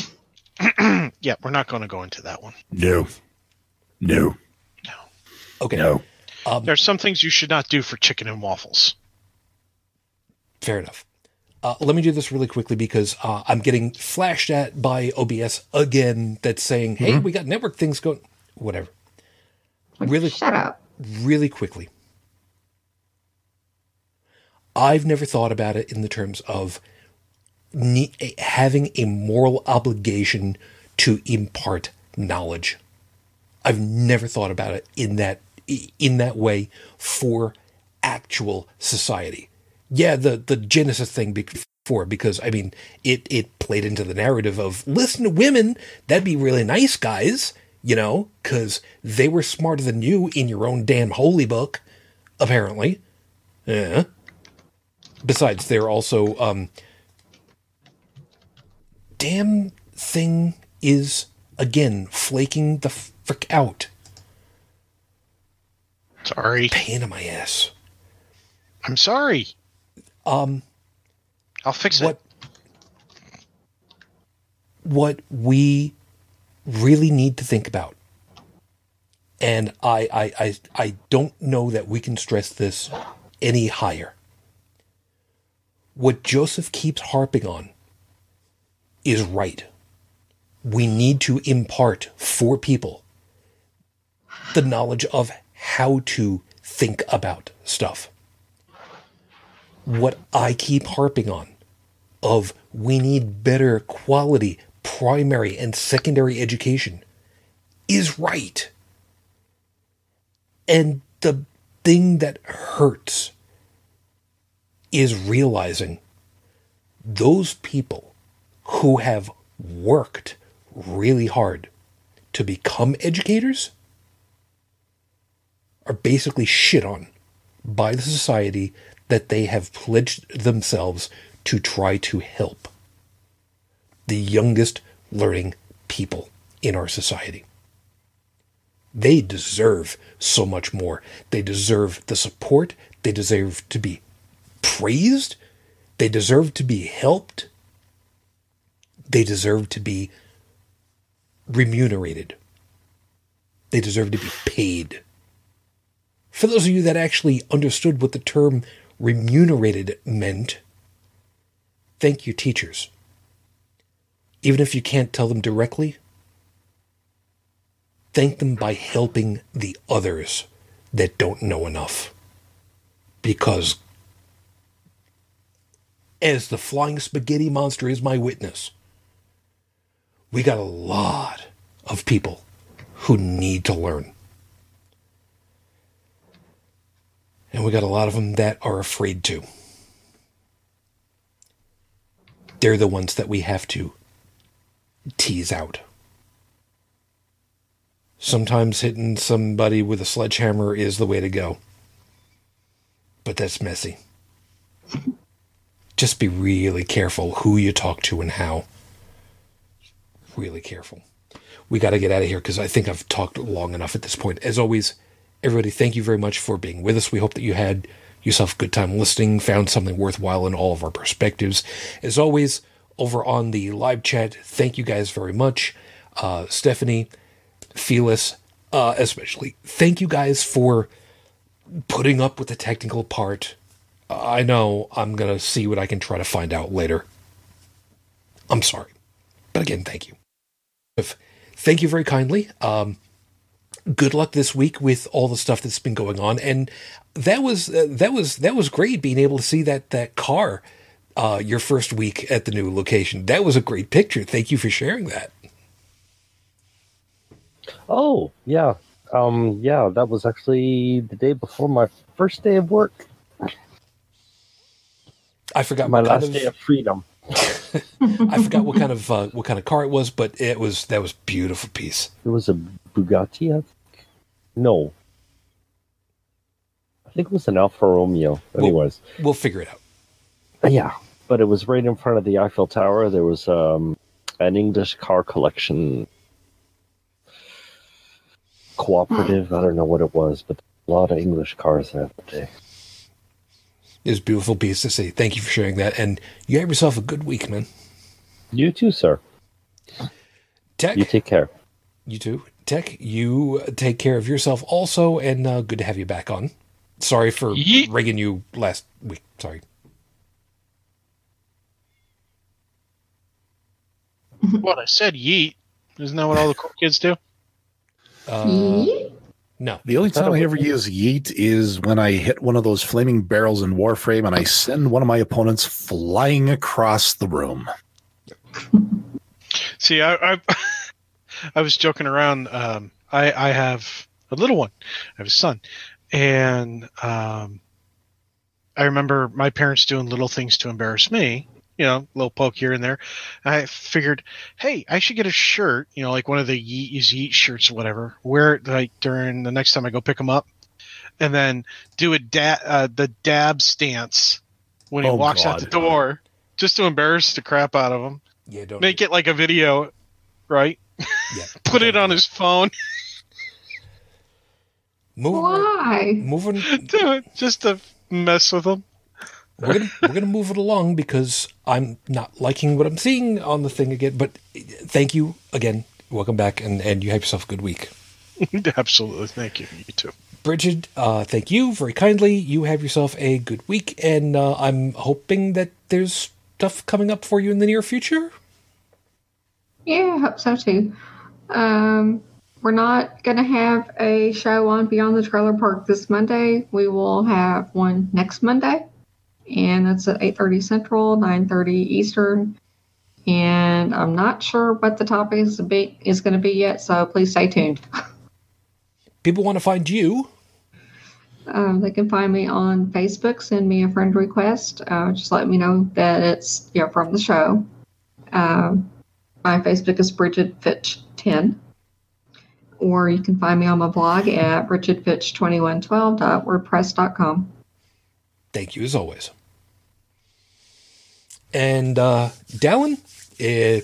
Yeah, we're not going to go into that one. No, no, No. Okay, no. um, There's some things you should not do for chicken and waffles. fair enough. Uh, let me do this really quickly because uh, I'm getting flashed at by OBS again. That's saying, "Hey, we got network things going." Whatever. Really? Shut up. really quickly. I've never thought about it in the terms of ne- having a moral obligation to impart knowledge. I've never thought about it in that in that way for actual society. Yeah, the the Genesis thing before because I mean it it played into the narrative of listen to women. That'd be really nice, guys. You know, because they were smarter than you in your own damn holy book, apparently. Yeah. Besides, they're also um. Damn thing is again flaking the frick out. Sorry. Pain in my ass. I'm sorry. Um. I'll fix what it. what we really need to think about and I, I i i don't know that we can stress this any higher what joseph keeps harping on is right we need to impart for people the knowledge of how to think about stuff what i keep harping on of we need better quality primary and secondary education is right. And the thing that hurts is realizing those people who have worked really hard to become educators are basically shit on by the society that they have pledged themselves to try to help the youngest learning people in our society. They deserve so much more. They deserve the support. They deserve to be praised. They deserve to be helped. They deserve to be remunerated. They deserve to be paid. For those of you that actually understood what the term remunerated meant, thank your teachers. Even if you can't tell them directly, thank them by helping the others that don't know enough. Because, as the flying spaghetti monster is my witness, we got a lot of people who need to learn. And we got a lot of them that are afraid to. They're the ones that we have to tease out. Sometimes hitting somebody with a sledgehammer is the way to go. But that's messy. Just be really careful who you talk to and how. Really careful. We got to get out of here because I think I've talked long enough at this point. As always, everybody, thank you very much for being with us. We hope that you had yourself a good time listening, found something worthwhile in all of our perspectives. As always, over on the live chat, thank you guys very much. Uh, Stephanie, Felis, uh, especially, thank you guys for putting up with the technical part. I know I'm going to see what I can try to find out later. I'm sorry. But again, thank you. Thank you very kindly. Um, good luck this week with all the stuff that's been going on and that was uh, that was that was great being able to see that that car uh, your first week at the new location that was a great picture thank you for sharing that Oh, yeah. Um, yeah, that was actually the day before my first day of work. I forgot My last of, day of freedom. i forgot what kind of uh, what kind of car it was but it was that was beautiful piece It was a Bugatti, I think. No. I think it was an Alfa Romeo. Anyways. we'll figure it out Yeah, but it was right in front of the Eiffel Tower. There was um, an English car collection cooperative. I don't know what it was, but a lot of English cars that day. It was a beautiful piece to see thank you for sharing that and you have yourself a good week man You too, sir. tech You take care. You too. Tech, you take care of yourself also, and uh, good to have you back on. Sorry for Yeet. rigging you last week. Sorry. What I said, yeet. Isn't that what all the cool kids do? Uh, Yeet. No. The only time I ever use yeet is when I hit one of those flaming barrels in Warframe and I send one of my opponents flying across the room. See, I, I, I was joking around. Um, I, I have a little one. I have a son, and um, I remember my parents doing little things to embarrass me. You know, little poke here and there. I figured, hey, I should get a shirt. You know, like one of the Yeet is Yeet shirts or whatever. Wear it like during the next time I go pick them up, and then do a da- uh, the dab stance when he Oh, walks out the door, just to embarrass the crap out of him Yeah, don't make it like a video, right? Yeah, Put it on his phone, Moving, right- Why? moving. just to mess with him. We're gonna we're gonna move it along because I'm not liking what I'm seeing on the thing again. But thank you again. Welcome back, and and you have yourself a good week. Absolutely, thank you. You too. Bridget, uh, thank you very kindly. You have yourself a good week, and uh, I'm hoping that there's stuff coming up for you in the near future. Yeah, I hope so too. Um, we're not going to have a show on Beyond the Trailer Park this Monday. We will have one next Monday, and that's at 8:30 Central, 9:30 Eastern. And I'm not sure what the topic is, is going to be yet, so please stay tuned. People want to find you. Uh, they can find me on Facebook. Send me a friend request. Uh, just let me know that it's you know from the show. Um, my Facebook is Bridget Fitch 10. Or you can find me on my blog at bridgetfitch2112.wordpress.com. Thank you as always. And uh, Dallin, uh,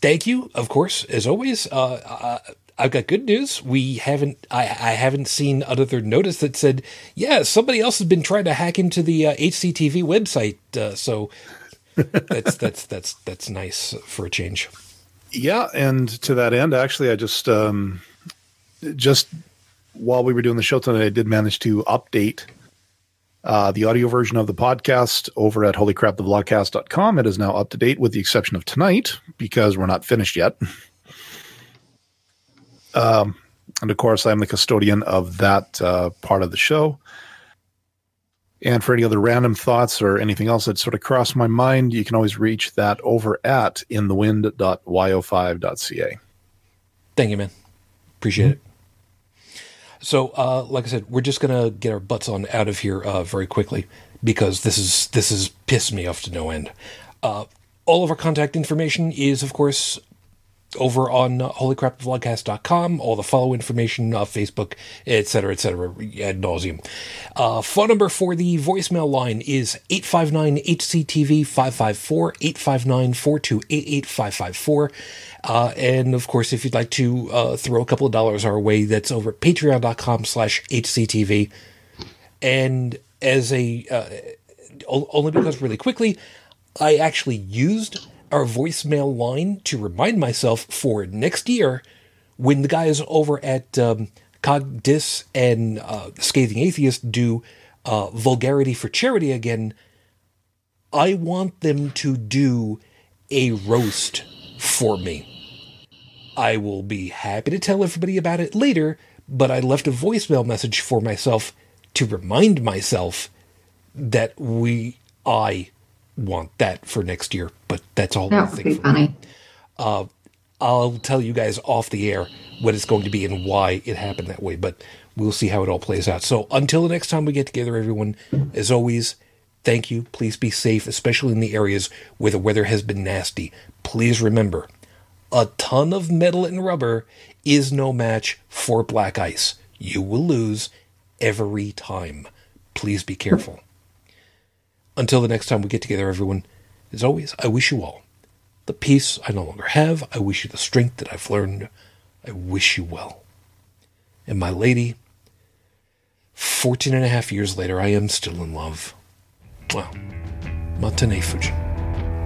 thank you, of course, as always. Uh, uh, I've got good news. We haven't, I, I haven't seen another notice that said, yeah, somebody else has been trying to hack into the uh, HCTV website. Uh, so that's that's that's that's nice for a change. Yeah, and to that end, actually, I just um, just while we were doing the show tonight, I did manage to update uh, the audio version of the podcast over at holycrapthevlogcast.com. It is now up to date with the exception of tonight because we're not finished yet. Um, and of course, I'm the custodian of that uh, part of the show. And for any other random thoughts or anything else that sort of crossed my mind, you can always reach that over at inthewind.yo5.ca. Thank you, man. Appreciate mm-hmm. it. So, uh, like I said, we're just gonna get our butts on out of here uh, very quickly because this is this is pissed me off to no end. Uh, all of our contact information is, of course, over on uh, holycrapvlogcast.com, all the follow information, uh, Facebook, etc., etc., ad nauseum. Uh, phone number for the voicemail line is 859-HCTV 554, 859-428-8554. Uh, and of course, if you'd like to uh, throw a couple of dollars our way, that's over at patreon.com slash HCTV. And as a, uh, only because really quickly, I actually used our voicemail line to remind myself for next year when the guys over at um, Cogdis and uh, Scathing Atheist do uh, Vulgarity for Charity again. I want them to do a roast for me. I will be happy to tell everybody about it later, but I left a voicemail message for myself to remind myself that we, I want that for next year, but that's all. That would be funny. Uh, I'll tell you guys off the air what it's going to be and why it happened that way, but we'll see how it all plays out. So until the next time we get together, everyone, as always, thank you. Please be safe, especially in the areas where the weather has been nasty. Please remember, a ton of metal and rubber is no match for black ice. You will lose every time. Please be careful. Until the next time we get together, everyone, as always, I wish you all the peace I no longer have. I wish you the strength that I've learned. I wish you well. And my lady, 14 and a half years later, I am still in love. Well, Matane Fujin.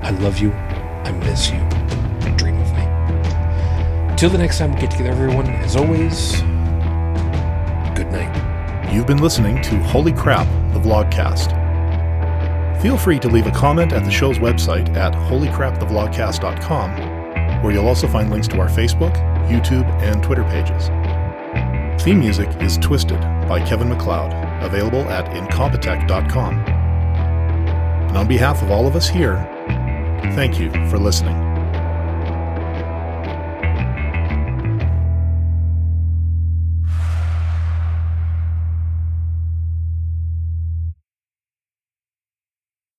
I love you. I miss you. Till the next time we get together, everyone, as always, good night. You've been listening to Holy Crap, the Vlogcast. Feel free to leave a comment at the show's website at holycrapthevlogcast.com, where you'll also find links to our Facebook, YouTube, and Twitter pages. Theme music is Twisted by Kevin MacLeod, available at incompetech.com. And on behalf of all of us here, thank you for listening.